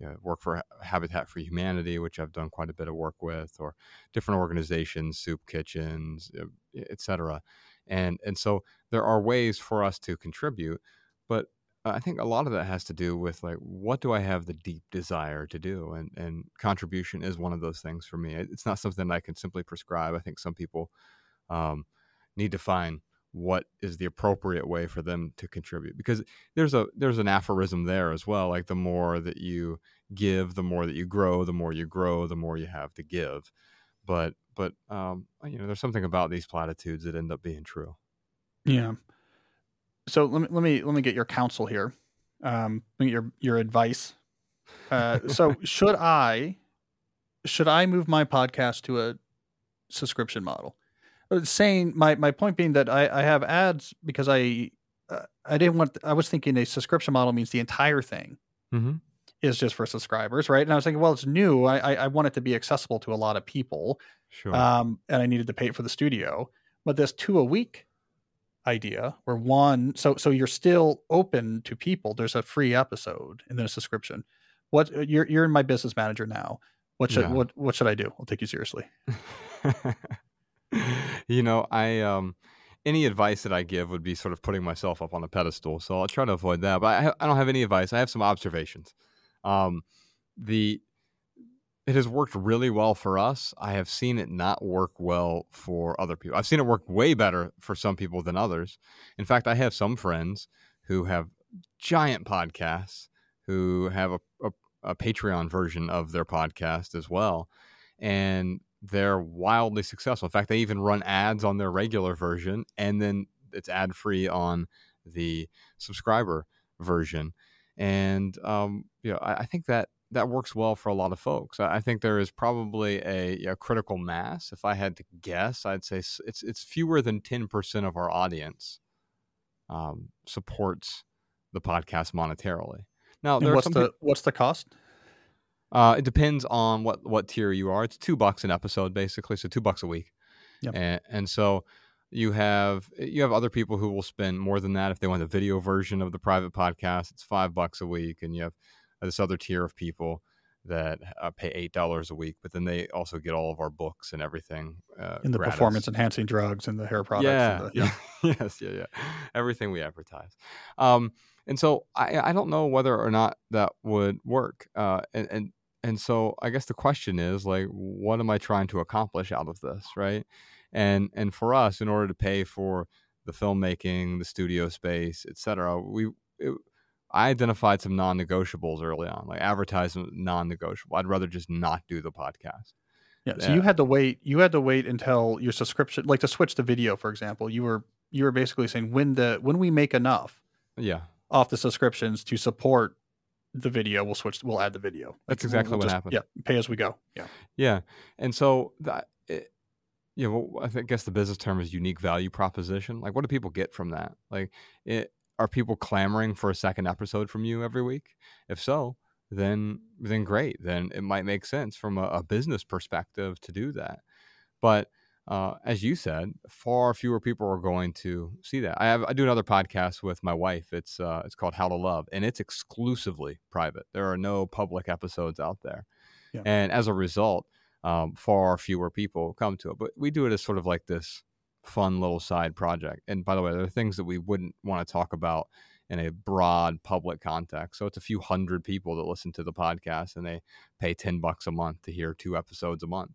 you know, work for Habitat for Humanity, which I've done quite a bit of work with, or different organizations, soup kitchens, uh, etc. And and so there are ways for us to contribute, but I think a lot of that has to do with like what do I have the deep desire to do, and and contribution is one of those things for me. It's not something I can simply prescribe. I think some people um, need to find what is the appropriate way for them to contribute. Because there's a there's an aphorism there as well like the more that you give the more that you grow the more you grow the more you have to give. But but um, you know there's something about these platitudes that end up being true. Yeah so let me let me let me get your counsel here um your your advice uh so should i should i move my podcast to a subscription model uh, saying my my point being that I, I have ads because I uh, I didn't want I was thinking a subscription model means the entire thing mm-hmm. is just for subscribers, right? And I was thinking, well, it's new. I, I, I want it to be accessible to a lot of people, sure. um, and I needed to pay for the studio. But this two a week idea, where one, so so you're still open to people. There's a free episode and then a subscription. What uh, you're you're in my business manager now. What should yeah. what what should I do? I'll take you seriously. you know, I um any advice that I give would be sort of putting myself up on a pedestal. So I'll try to avoid that. But I, I don't have any advice. I have some observations. Um, the it has worked really well for us. I have seen it not work well for other people. I've seen it work way better for some people than others. In fact, I have some friends who have giant podcasts who have a, a, a Patreon version of their podcast as well. And they're wildly successful. In fact, they even run ads on their regular version, and then it's ad free on the subscriber version. And um, you know, I, I, think that that works well for a lot of folks. I, think there is probably a, a, critical mass. If I had to guess, I'd say it's it's fewer than ten percent of our audience um, supports the podcast monetarily. Now, what's the people, what's the cost? Uh, it depends on what what tier you are. It's two bucks an episode, basically, so two bucks a week. Yep. And, and so you have you have other people who will spend more than that if they want the video version of the private podcast. It's five bucks a week, and you have this other tier of people that uh, pay eight dollars a week, but then they also get all of our books and everything. Uh, in the gratis. performance enhancing drugs and the hair products. Yeah, the, yeah. yes, yeah, yeah. Everything we advertise. Um, and so I, I don't know whether or not that would work. Uh, and, and and so I guess the question is like, what am I trying to accomplish out of this, right? And and for us, in order to pay for the filmmaking, the studio space, etc., we it, I identified some non-negotiables early on, like advertisement non-negotiable. I'd rather just not do the podcast. Yeah. So yeah. you had to wait. You had to wait until your subscription, like to switch to video, for example. You were you were basically saying when the when we make enough, yeah, off the subscriptions to support the video, we'll switch. We'll add the video. That's exactly we'll, we'll what just, happened. Yeah, pay as we go. Yeah, yeah, and so that. It, you know, I guess the business term is unique value proposition. Like, what do people get from that? Like, it, are people clamoring for a second episode from you every week? If so, then then great. Then it might make sense from a, a business perspective to do that. But uh, as you said, far fewer people are going to see that. I have I do another podcast with my wife. It's uh, it's called How to Love, and it's exclusively private. There are no public episodes out there, yeah. and as a result, um, far fewer people come to it. But we do it as sort of like this fun little side project. And by the way, there are things that we wouldn't want to talk about in a broad public context. So it's a few hundred people that listen to the podcast, and they pay ten bucks a month to hear two episodes a month,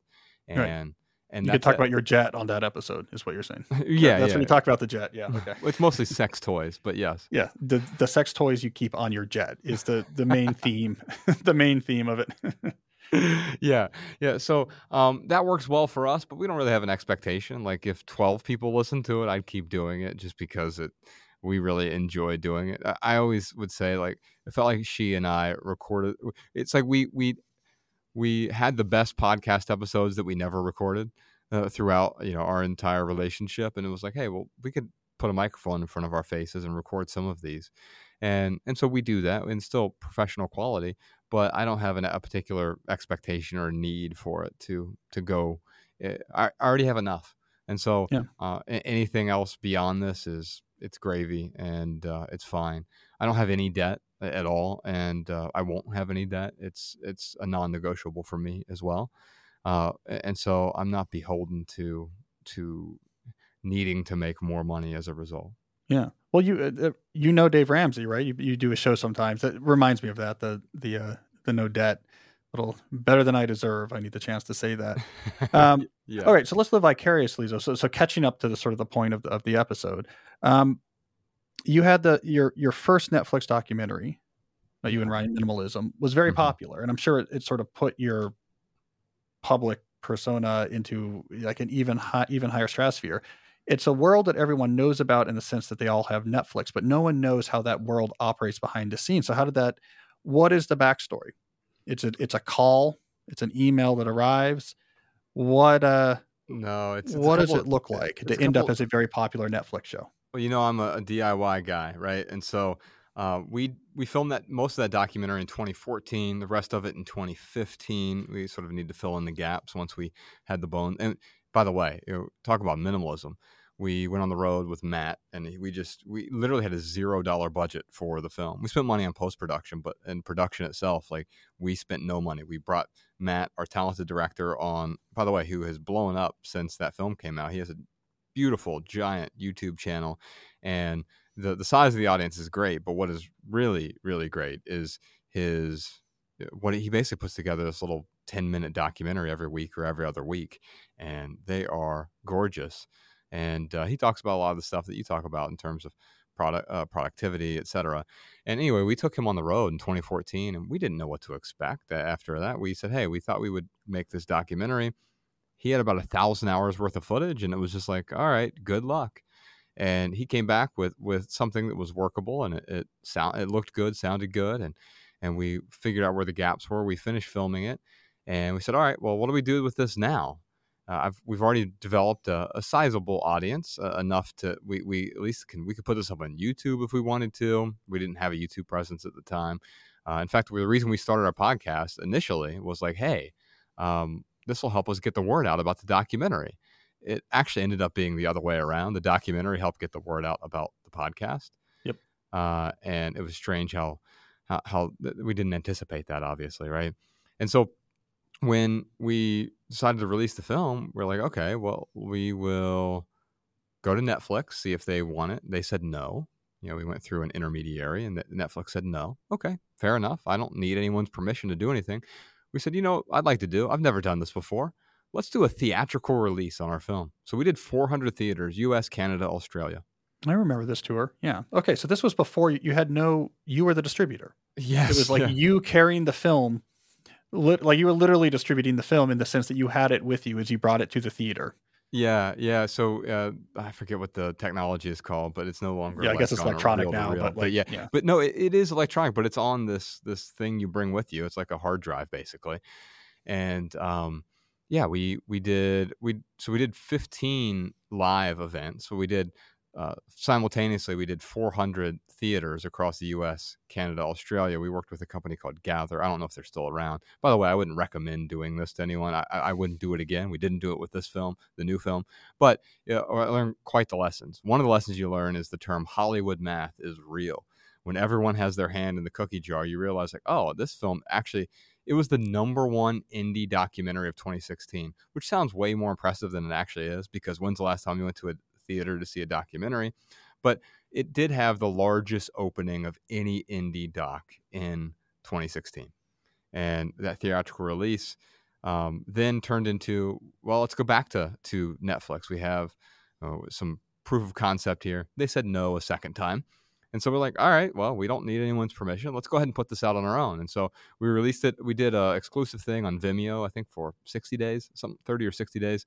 and right and you could talk about your jet on that episode, is what you're saying. yeah, that's yeah. when you talk about the jet. Yeah, okay. it's mostly sex toys, but yes. Yeah, the the sex toys you keep on your jet is the the main theme, the main theme of it. Yeah, yeah. So um, that works well for us, but we don't really have an expectation. Like if 12 people listen to it, I'd keep doing it just because it we really enjoy doing it. I always would say like it felt like she and I recorded. It's like we we we had the best podcast episodes that we never recorded uh, throughout you know our entire relationship and it was like hey well we could put a microphone in front of our faces and record some of these and and so we do that and still professional quality but i don't have an, a particular expectation or need for it to to go eh, i, I already have enough and so yeah. uh, anything else beyond this is it's gravy and uh, it's fine i don't have any debt at all, and uh, I won't have any debt. It's it's a non-negotiable for me as well, uh, and so I'm not beholden to to needing to make more money as a result. Yeah. Well, you uh, uh, you know Dave Ramsey, right? You you do a show sometimes. That reminds me of that the the uh, the no debt little better than I deserve. I need the chance to say that. Um, yeah. All right, so let's live vicariously. So, so, catching up to the sort of the point of the, of the episode, um, you had the your your first Netflix documentary that you and Ryan Minimalism was very Mhm. popular, and I'm sure it, it sort of put your public persona into like an even high, even higher stratosphere. It's a world that everyone knows about in the sense that they all have Netflix, but no one knows how that world operates behind the scenes. So, how did that? What is the backstory? It's a it's a call. It's an email that arrives. What uh No, it's, it's what does it look like to end up as a very popular Netflix show? Well, you know, I'm a, a DIY guy, right? And so uh, we we filmed that most of that documentary in 2014. The rest of it in 2015. We sort of need to fill in the gaps once we had the bone. And by the way, you know, talk about minimalism. We went on the road with Matt, and we just we literally had a zero dollar budget for the film. We spent money on post production, but in production itself, like we spent no money. We brought Matt, our talented director, on. By the way, who has blown up since that film came out. He has a beautiful giant YouTube channel, and the the size of the audience is great. But what is really really great is his what he basically puts together this little 10 minute documentary every week or every other week and they are gorgeous and uh, he talks about a lot of the stuff that you talk about in terms of product uh, productivity etc and anyway we took him on the road in 2014 and we didn't know what to expect after that. We said hey we thought we would make this documentary. He had about a thousand hours worth of footage and it was just like all right good luck. And he came back with with something that was workable and it, it sound it looked good sounded good and and we figured out where the gaps were. We finished filming it and we said all right well what do we do with this now uh, I've, we've already developed a, a sizable audience uh, enough to we, we at least can we could put this up on YouTube if we wanted to. We didn't have a YouTube presence at the time. Uh, in fact, the reason we started our podcast initially was like, hey, um, this will help us get the word out about the documentary. It actually ended up being the other way around. The documentary helped get the word out about the podcast. Yep. Uh, and it was strange how, how how we didn't anticipate that, obviously, right? And so when we decided to release the film, we're like, okay, well, we will go to Netflix, see if they want it. They said no. You know, we went through an intermediary and Netflix said no. Okay, fair enough. I don't need anyone's permission to do anything. We said, you know, I'd like to do. I've never done this before. Let's do a theatrical release on our film. So we did 400 theaters, US, Canada, Australia. I remember this tour. Yeah. Okay. So this was before you, had no, you were the distributor. Yes. It was like yeah. you carrying the film, lit, like you were literally distributing the film in the sense that you had it with you as you brought it to the theater. Yeah, yeah. So uh, I forget what the technology is called, but it's no longer. Yeah, I guess it's like on a electronic reel to now, reel. but like, yeah, yeah. but no, it, it is electronic, but it's on this this thing you bring with you. It's like a hard drive basically, and um, yeah, we we did we so we did 15 live events. So we did uh, simultaneously we did 400 theaters across the U.S., Canada, Australia. We worked with a company called Gathr. I don't know if they're still around. By the way, I wouldn't recommend doing this to anyone. I, I wouldn't do it again. We didn't do it with this film, the new film, but yeah, I learned quite the lessons. One of the lessons you learn is the term Hollywood math is real. When everyone has their hand in the cookie jar, you realize like, oh, this film actually it was the number one indie documentary of 2016, which sounds way more impressive than it actually is. Because when's the last time you went to a theater to see a documentary? But it did have the largest opening of any indie doc in 2016, and that theatrical release um, then turned into well, let's go back to to Netflix. We have uh, some proof of concept here. They said no a second time. And so we're like, all right, well, we don't need anyone's permission. Let's go ahead and put this out on our own. And so we released it. We did a exclusive thing on Vimeo, I think for 60 days, some 30 or 60 days,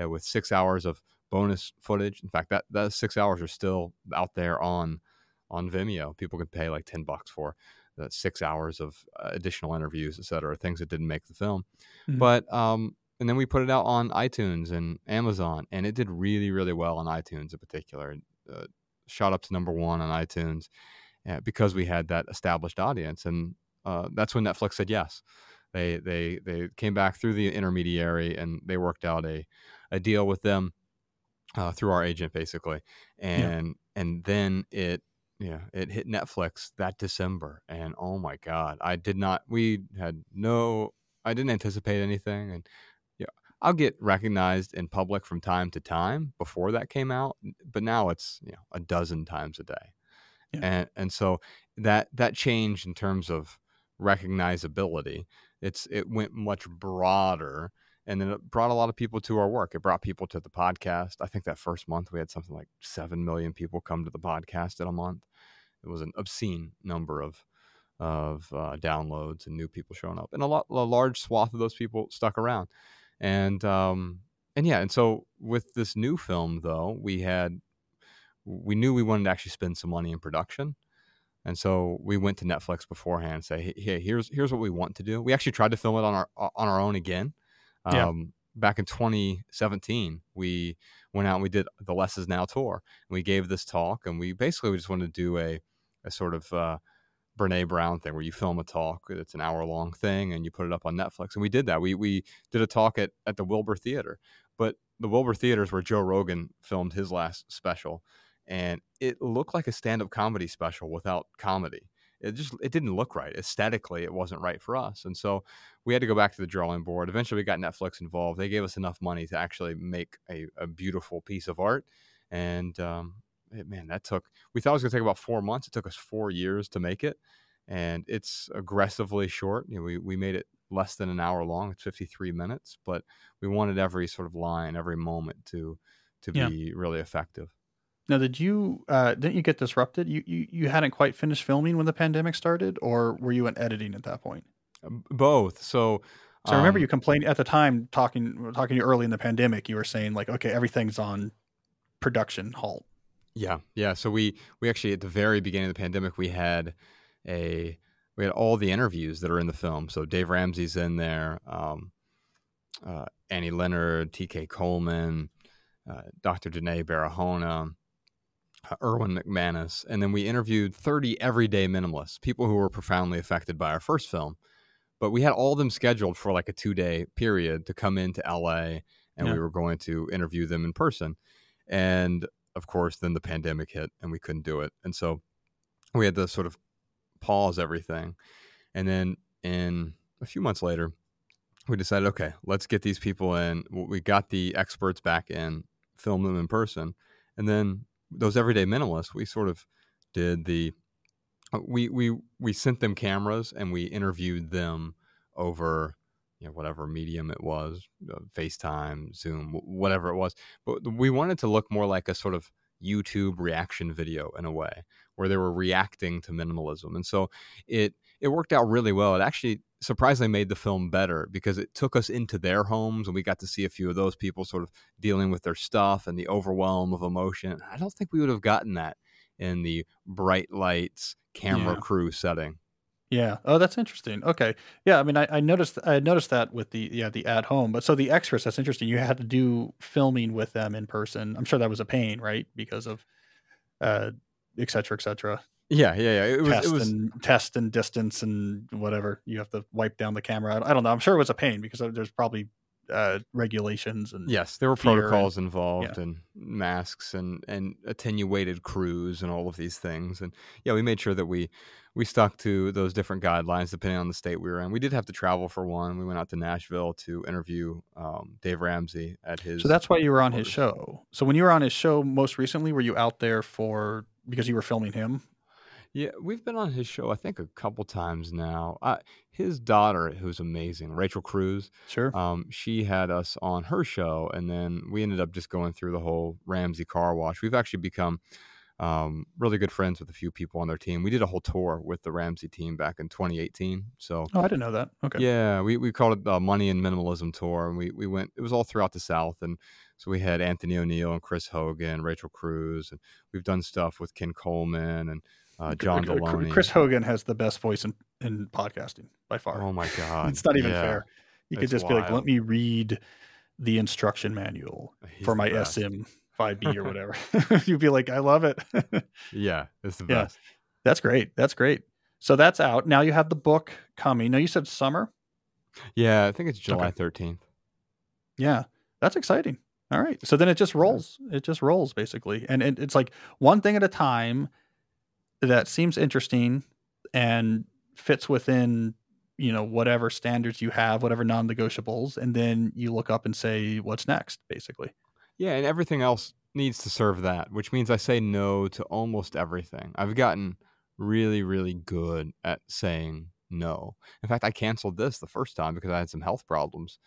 uh, with six hours of bonus footage. In fact, that those six hours are still out there on on Vimeo. People can pay like 10 bucks for the six hours of uh, additional interviews, et cetera, things that didn't make the film. Mhm. But um, and then we put it out on iTunes and Amazon, and it did really, really well on iTunes in particular. Uh, shot up to number one on iTunes uh, because we had that established audience, and uh, that's when Netflix said yes. They they they came back through the intermediary and they worked out a a deal with them uh, through our agent basically, and and then it yeah it hit Netflix that December, and oh my god, I did not we had no I didn't anticipate anything, and yeah, I'll get recognized in public from time to time before that came out, but now it's you know a dozen times a day, Yeah. and and so that that change in terms of recognizability it's it went much broader and then it brought a lot of people to our work. It brought people to the podcast. I think that first month we had something like 7 million people come to the podcast in a month. It was an obscene number of of uh, downloads and new people showing up, and a lot, a large swath of those people stuck around. And um, and yeah, and so with this new film, though, we had we knew we wanted to actually spend some money in production. And so we went to Netflix beforehand and say, "Hey, here's here's what we want to do." We actually tried to film it on our on our own again. Yeah. Um, back in 2017, we went out and we did the Less Is Now tour. And we gave this talk, and we basically we just wanted to do a a sort of uh, Brene Brown thing where you film a talk. It's an hour long thing, and you put it up on Netflix. And we did that. We we did a talk at at the Wilbur Theater, but the Wilbur Theater is where Joe Rogan filmed his last special, and it looked like a stand up comedy special without comedy. It just it didn't look right aesthetically. It wasn't right for us, and so we had to go back to the drawing board. Eventually, we got Netflix involved. They gave us enough money to actually make a, a beautiful piece of art, and um, it, man, that took. We thought it was going to take about four months. It took us four years to make it, and it's aggressively short. You know, we we made it less than an hour long. It's fifty three minutes, but we wanted every sort of line, every moment to to Yeah. be really effective. Now, did you uh, didn't you get disrupted? You, you you hadn't quite finished filming when the pandemic started, or were you in editing at that point? Uh, Both. So. So I remember um, you complained at the time talking talking to you early in the pandemic. You were saying like, okay, everything's on production halt. Yeah, yeah. So we we actually at the very beginning of the pandemic we had a we had all the interviews that are in the film. So Dave Ramsey's in there, um, uh, Annie Leonard, T.K. Coleman, uh, Dr. Janae Barahona, uh, Erwin McManus, and then we interviewed 30 everyday minimalists, people who were profoundly affected by our first film. But we had all of them scheduled for like a two day period to come into LA, and Yeah. we were going to interview them in person. And of course, then the pandemic hit, and we couldn't do it. And so we had to sort of pause everything. And then in a few months later, we decided, okay, let's get these people in. We got the experts back in, film them in person, and then those everyday minimalists, we sort of did the uh, we we we sent them cameras and we interviewed them over you know whatever medium it was, uh, FaceTime, Zoom, whatever it was. But we wanted to look more like a sort of YouTube reaction video in a way, where they were reacting to minimalism, and so it it worked out really well. It actually surprisingly made the film better because it took us into their homes and we got to see a few of those people sort of dealing with their stuff and the overwhelm of emotion. I don't think we would have gotten that in the bright lights camera Yeah. crew setting. Yeah. Oh, that's interesting. Okay. Yeah. I mean, I, I noticed I noticed that with the yeah the at home, but so the extras that's interesting. You had to do filming with them in person. I'm sure that was a pain, right? Because of uh, et cetera, et cetera. Yeah, yeah, yeah. It was test it was and test and distance and whatever. You have to wipe down the camera. I- don't know. I'm sure it was a pain because there's probably uh, regulations and Yes, there were fear and- protocols involved and masks and and attenuated crews and all of these things. And yeah, we made sure that we we stuck to those different guidelines depending on the state we were in. We did have to travel for one. We went out to Nashville to interview um, Dave Ramsey at his. So that's why you were on his show. So when you were on his show most recently, were you out there for because you were filming him? Yeah, we've been on his show I think a couple times now. Uh, his daughter, who's amazing, Rachel Cruz. Sure. um, she had us on her show, and then we ended up just going through the whole Ramsey car wash. We've actually become um, really good friends with a few people on their team. We did a whole tour with the Ramsey team back in 2018. So oh, I didn't know that. Okay. yeah, we, we called it the Money and Minimalism Tour, and we we went. It was all throughout the South, and so we had Anthony ONeal and Chris Hogan, Rachel Cruz, and we've done stuff with Ken Coleman and uh, John Chris- Delony. Chris Hogan has the best voice in, in podcasting by far. Oh my God, it's not even yeah. fair. You could just be like, let me read the instruction manual He's for my. SM 5B or whatever. You'd be like, I love it. Yeah, it's the Yeah. best. that's great. That's great. So that's out. Now you have the book coming. Now you said summer. Yeah, I think it's July 13th. Yeah, that's exciting. All right. So then it just rolls. It just rolls basically. And it, it's like one thing at a time that seems interesting and fits within, you know, whatever standards you have, whatever non negotiables. And then you look up and say, what's next, basically. Yeah, and everything else needs to serve that, which means I say no to almost everything. I've gotten really, really good at saying no. In fact, I canceled this the first time because I had some health problems.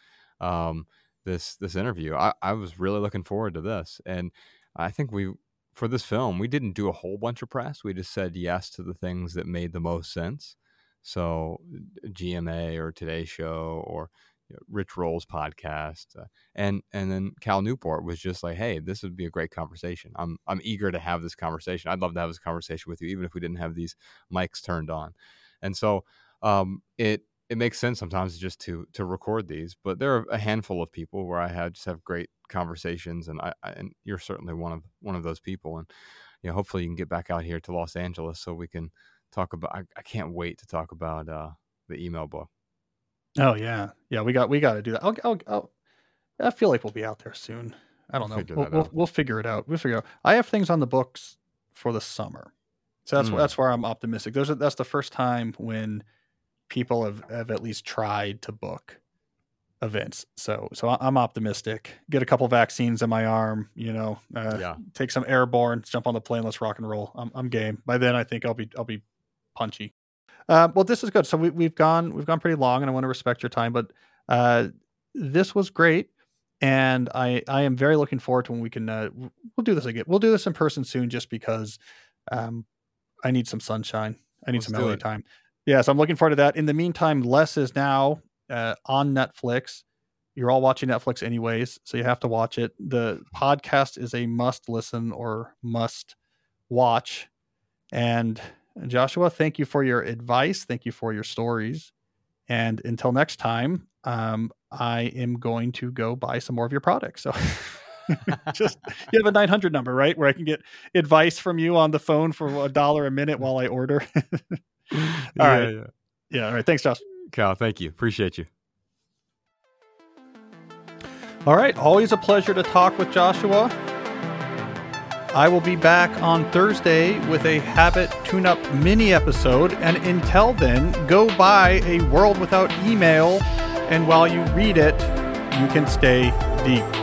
Um, this this interview, I, I was really looking forward to this, and I think we for this film we didn't do a whole bunch of press. We just said yes to the things that made the most sense. So GMA or Today Show or you know, Rich Roll's podcast, uh, and and then Cal Newport was just like, hey, this would be a great conversation. I'm I'm eager to have this conversation. I'd love to have this conversation with you, even if we didn't have these mics turned on. And so um, it it makes sense sometimes just to to record these. But there are a handful of people where I had just have great conversations, and I, I and you're certainly one of one of those people. And you know, hopefully you can get back out here to Los Angeles so we can talk about. I, I can't wait to talk about uh, the email book. Oh yeah, yeah. We got we got to do that. I'll, I'll, I'll, i feel like we'll be out there soon. I don't we'll know. We'll, we'll, we'll, figure it out. We'll figure out. I have things on the books for the summer, so that's mm. that's where I'm optimistic. Those are, that's the first time when people have, have at least tried to book events. So so I'm optimistic. Get a couple vaccines in my arm. You know, uh, yeah. Take some airborne. Jump on the plane. Let's rock and roll. I'm I'm game. By then, I think I'll be I'll be punchy. Uh, well, this is good. So we, we've gone we've gone pretty long, and I want to respect your time, but uh, this was great, and I I am very looking forward to when we can uh, we'll do this again. We'll do this in person soon, just because um, I need some sunshine. I need Let's some LA time. Yeah, so I'm looking forward to that. In the meantime, Less Is Now uh, on Netflix. You're all watching Netflix anyways, so you have to watch it. The podcast is a must listen or must watch. And Joshua, thank you for your advice. Thank you for your stories. And until next time, um, I am going to go buy some more of your products. So just you have a 900 number, right? Where I can get advice from you on the phone for a dollar a minute while I order. all yeah, right. yeah, yeah. All right. Thanks, Josh. Cal, thank you. Appreciate you. All right. Always a pleasure to talk with Joshua. I will be back on Thursday with a habit tune up mini episode. And until then, go buy A World Without Email. And while you read it, you can stay deep.